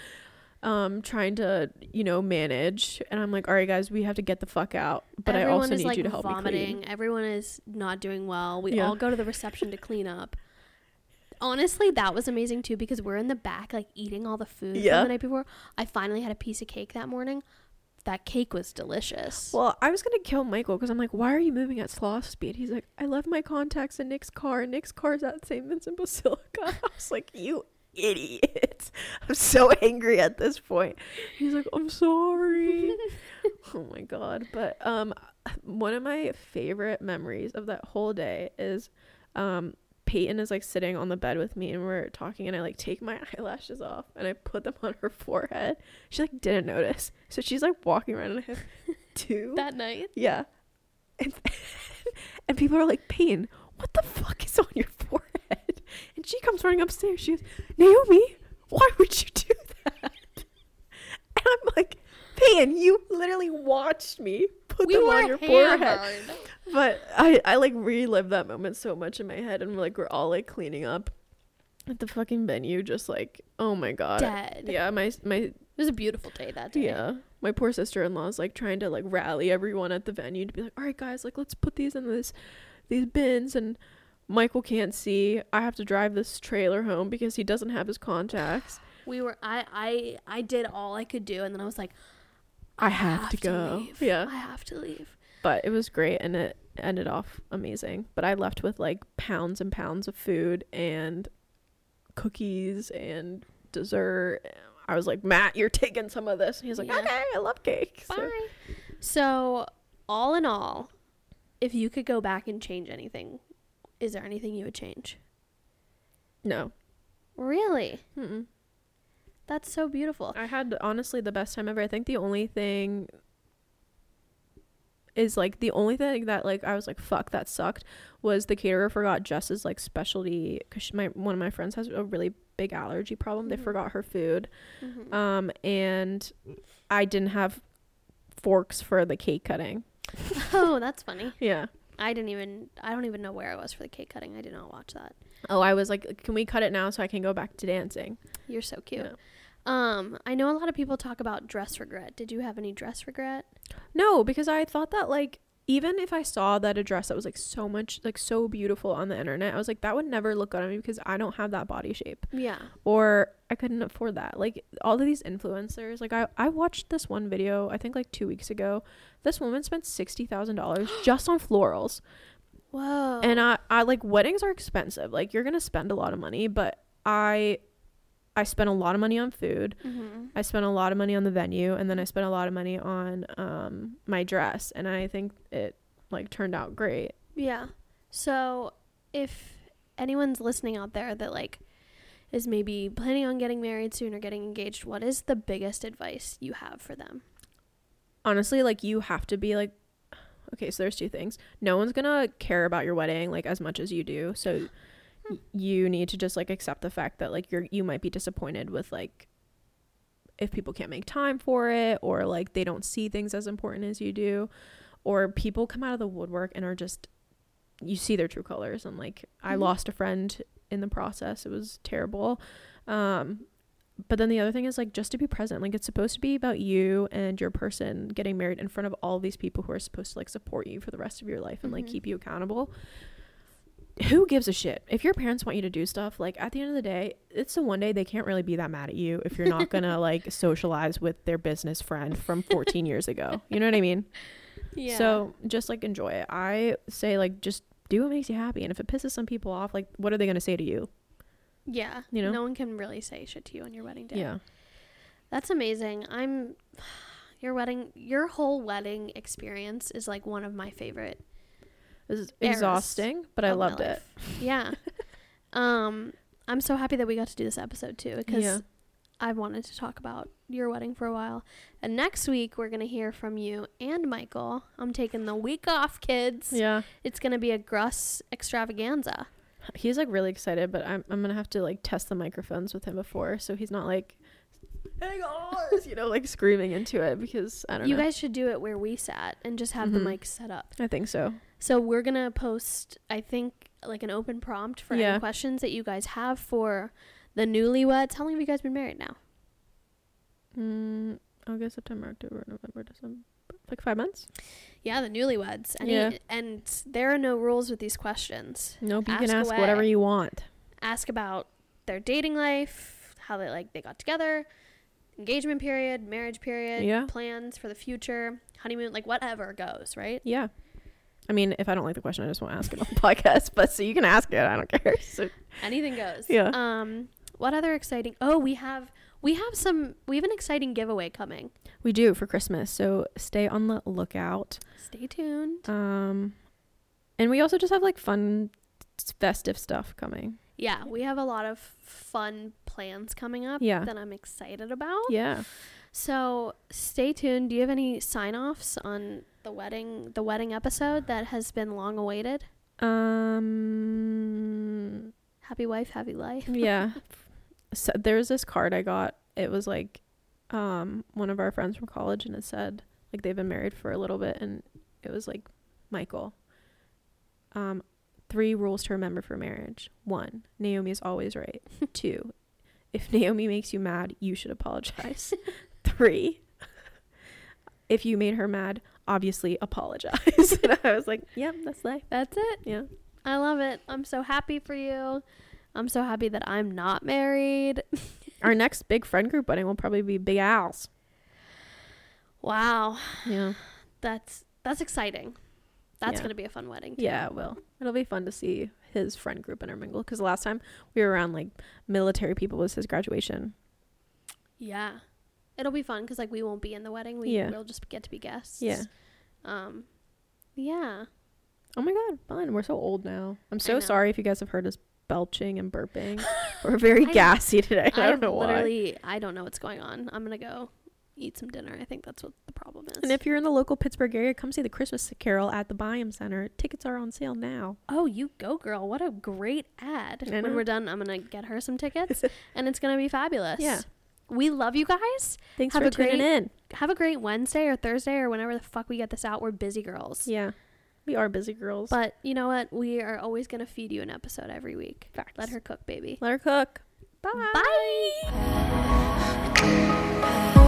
um trying to you know manage and I'm like all right guys we have to get the fuck out but Everyone I also need like you to help vomiting. me clean. Everyone is not doing well. We Yeah. all go to the reception to clean up. Honestly, that was amazing too because we're in the back like eating all the food Yeah. from the night before. I finally had a piece of cake that morning. That cake was delicious. Well, I was gonna kill Michael because I'm like, why are you moving at sloth speed? He's like, I left my contacts in Nick's car. and Nick's car's at St. Vincent Basilica. I was like, you idiot! I'm so angry at this point. He's like, I'm sorry. oh my god! But um, one of my favorite memories of that whole day is, um, Peyton is like sitting on the bed with me and we're talking and I like take my eyelashes off and I put them on her forehead. She like didn't notice. So she's like walking around and I have two. that night. yeah. And, and people are like, Peyton, what the fuck is on your forehead? And she comes running upstairs. She goes, Naomi, why would you do that? And I'm like, Peyton, you literally watched me put We them on your forehead hammered. But I I like relive that moment so much in my head, and like we're all like cleaning up at the fucking venue, just like oh my god, Dead. yeah. My my It was a beautiful day that day. yeah, my poor sister in law is like trying to like rally everyone at the venue to be like, all right guys, like let's put these in this these bins, and Michael can't see. I have to drive this trailer home because he doesn't have his contacts. We were I I I did all I could do and then I was like I have, to go. leave. Yeah. I have to leave. But it was great and it ended off amazing but i left with like pounds and pounds of food and cookies and dessert i was like matt you're taking some of this and he's like Yeah. okay i love cake So- Bye. So, all in all, if you could go back and change anything, is there anything you would change? no Really? Mm-mm. That's so beautiful. i had honestly the best time ever i think the only thing is like the only thing that like i was like fuck that sucked was the caterer forgot jess's like specialty because my one of my friends has a really big allergy problem they Mhm. forgot her food Mhm. um and i didn't have forks for the cake cutting oh, that's funny. yeah I didn't even I don't even know where I was for the cake cutting. I did not watch that. oh i was like can we cut it now so i can go back to dancing You're so cute. Yeah. Um, I know a lot of people talk about dress regret. Did you have any dress regret? no because i thought that like even if i saw that a dress that was like so much like so beautiful on the internet i was like that would never look good on me because i don't have that body shape Yeah. or i couldn't afford that like all of these influencers like i i watched this one video i think like two weeks ago this woman spent $60000 just on florals Whoa. and I, I like weddings are expensive like you're gonna spend a lot of money but i i spent a lot of money on food Mhm. i spent a lot of money on the venue and then i spent a lot of money on um my dress and i think it like turned out great Yeah. So, if anyone's listening out there that like is maybe planning on getting married soon or getting engaged, what is the biggest advice you have for them? honestly like you have to be like okay so there's two things no one's gonna care about your wedding like as much as you do so you need to just like accept the fact that like you're you might be disappointed with like if people can't make time for it or like they don't see things as important as you do or people come out of the woodwork and are just you see their true colors and like I Mhm. lost a friend in the process it was terrible um but then the other thing is like just to be present like it's supposed to be about you and your person getting married in front of all these people who are supposed to like support you for the rest of your life and like Mhm. keep you accountable who gives a shit if your parents want you to do stuff like at the end of the day it's the one day they can't really be that mad at you if you're not gonna like socialize with their business friend from 14 years ago you know what i mean Yeah. so just like enjoy it i say like just do what makes you happy. And if it pisses some people off, like what are they gonna say to you? Yeah. You know? no one can really say shit to you on your wedding day. Yeah. That's amazing. I'm your wedding your whole wedding experience is like one of my favorite Was exhausting, but I loved it. Yeah. um I'm so happy that we got to do this episode too because Yeah. I've wanted to talk about your wedding for a while. And next week we're going to hear from you and Michael. I'm taking the week off, kids. Yeah. It's going to be a Gruss extravaganza. He's like really excited, but I'm I'm gonna have to like test the microphones with him before, so he's not like, "Hey guys," you know, like screaming into it because I don't You know. guys should do it where we sat and just have Mhm. the mic set up. I think so. So we're gonna post, I think, like an open prompt for Yeah. any questions that you guys have for the newlyweds. How long have you guys been married now? Mm, August, September, October, November, December, like five months. Yeah, the newlyweds. And Yeah. and there are no rules with these questions. Nope, you Ask can ask away. whatever you want. Ask about their dating life, how they like they got together, engagement period, marriage period, Yeah. plans for the future, honeymoon, like whatever goes, right? Yeah. I mean, if I don't like the question, I just won't ask it on the podcast. But so you can ask it. I don't care. So, Anything goes. Yeah. Um what other exciting Oh, we have we have some we have an exciting giveaway coming. we do for Christmas. So stay on the lookout. Stay tuned. Um, and we also just have like fun, festive stuff coming. Yeah, we have a lot of fun plans coming up Yeah. that I'm excited about. Yeah. So stay tuned. Do you have any sign offs on the wedding the wedding episode that has been long awaited? Um. Happy wife, happy life. yeah. So there's this card I got. It was like, um, one of our friends from college, and it said like they've been married for a little bit, and it was like, Michael. Um, three rules to remember for marriage. One, Naomi is always right. Two, if Naomi makes you mad, you should apologize. Three, if you made her mad, obviously apologize. and I was like, yep, that's life. That's it. Yeah. I love it. I'm so happy for you. I'm so happy that I'm not married. Our next big friend group wedding will probably be Big Al's. Wow. Yeah. That's that's exciting. That's Yeah. going to be a fun wedding. too. Yeah, it will. It'll be fun to see his friend group intermingle because the last time we were around like military people was his graduation. Yeah. It'll be fun cuz like we won't be in the wedding. We Yeah. will just get to be guests. Yeah. Um yeah. Oh my god, fun. We're so old now. I'm so sorry if you guys have heard us belching and burping. We're very I- gassy today. I, don't know why. literally I don't know what's going on. I'm going to go eat some dinner. I think that's what the problem is. And if you're in the local Pittsburgh area, come see the Christmas Carol at the Byham Center. Tickets are on sale now. Oh, you go, girl. What a great ad. When we're done, I'm going to get her some tickets and it's going to be fabulous. Yeah. We love you guys. Thanks Have for a great- tuning in. Have a great Wednesday or Thursday or whenever the fuck we get this out. We're busy girls. Yeah. We are busy girls. But you know what? We are always going to feed you an episode every week. Facts. Let her cook, baby. Let her cook. Bye. Bye.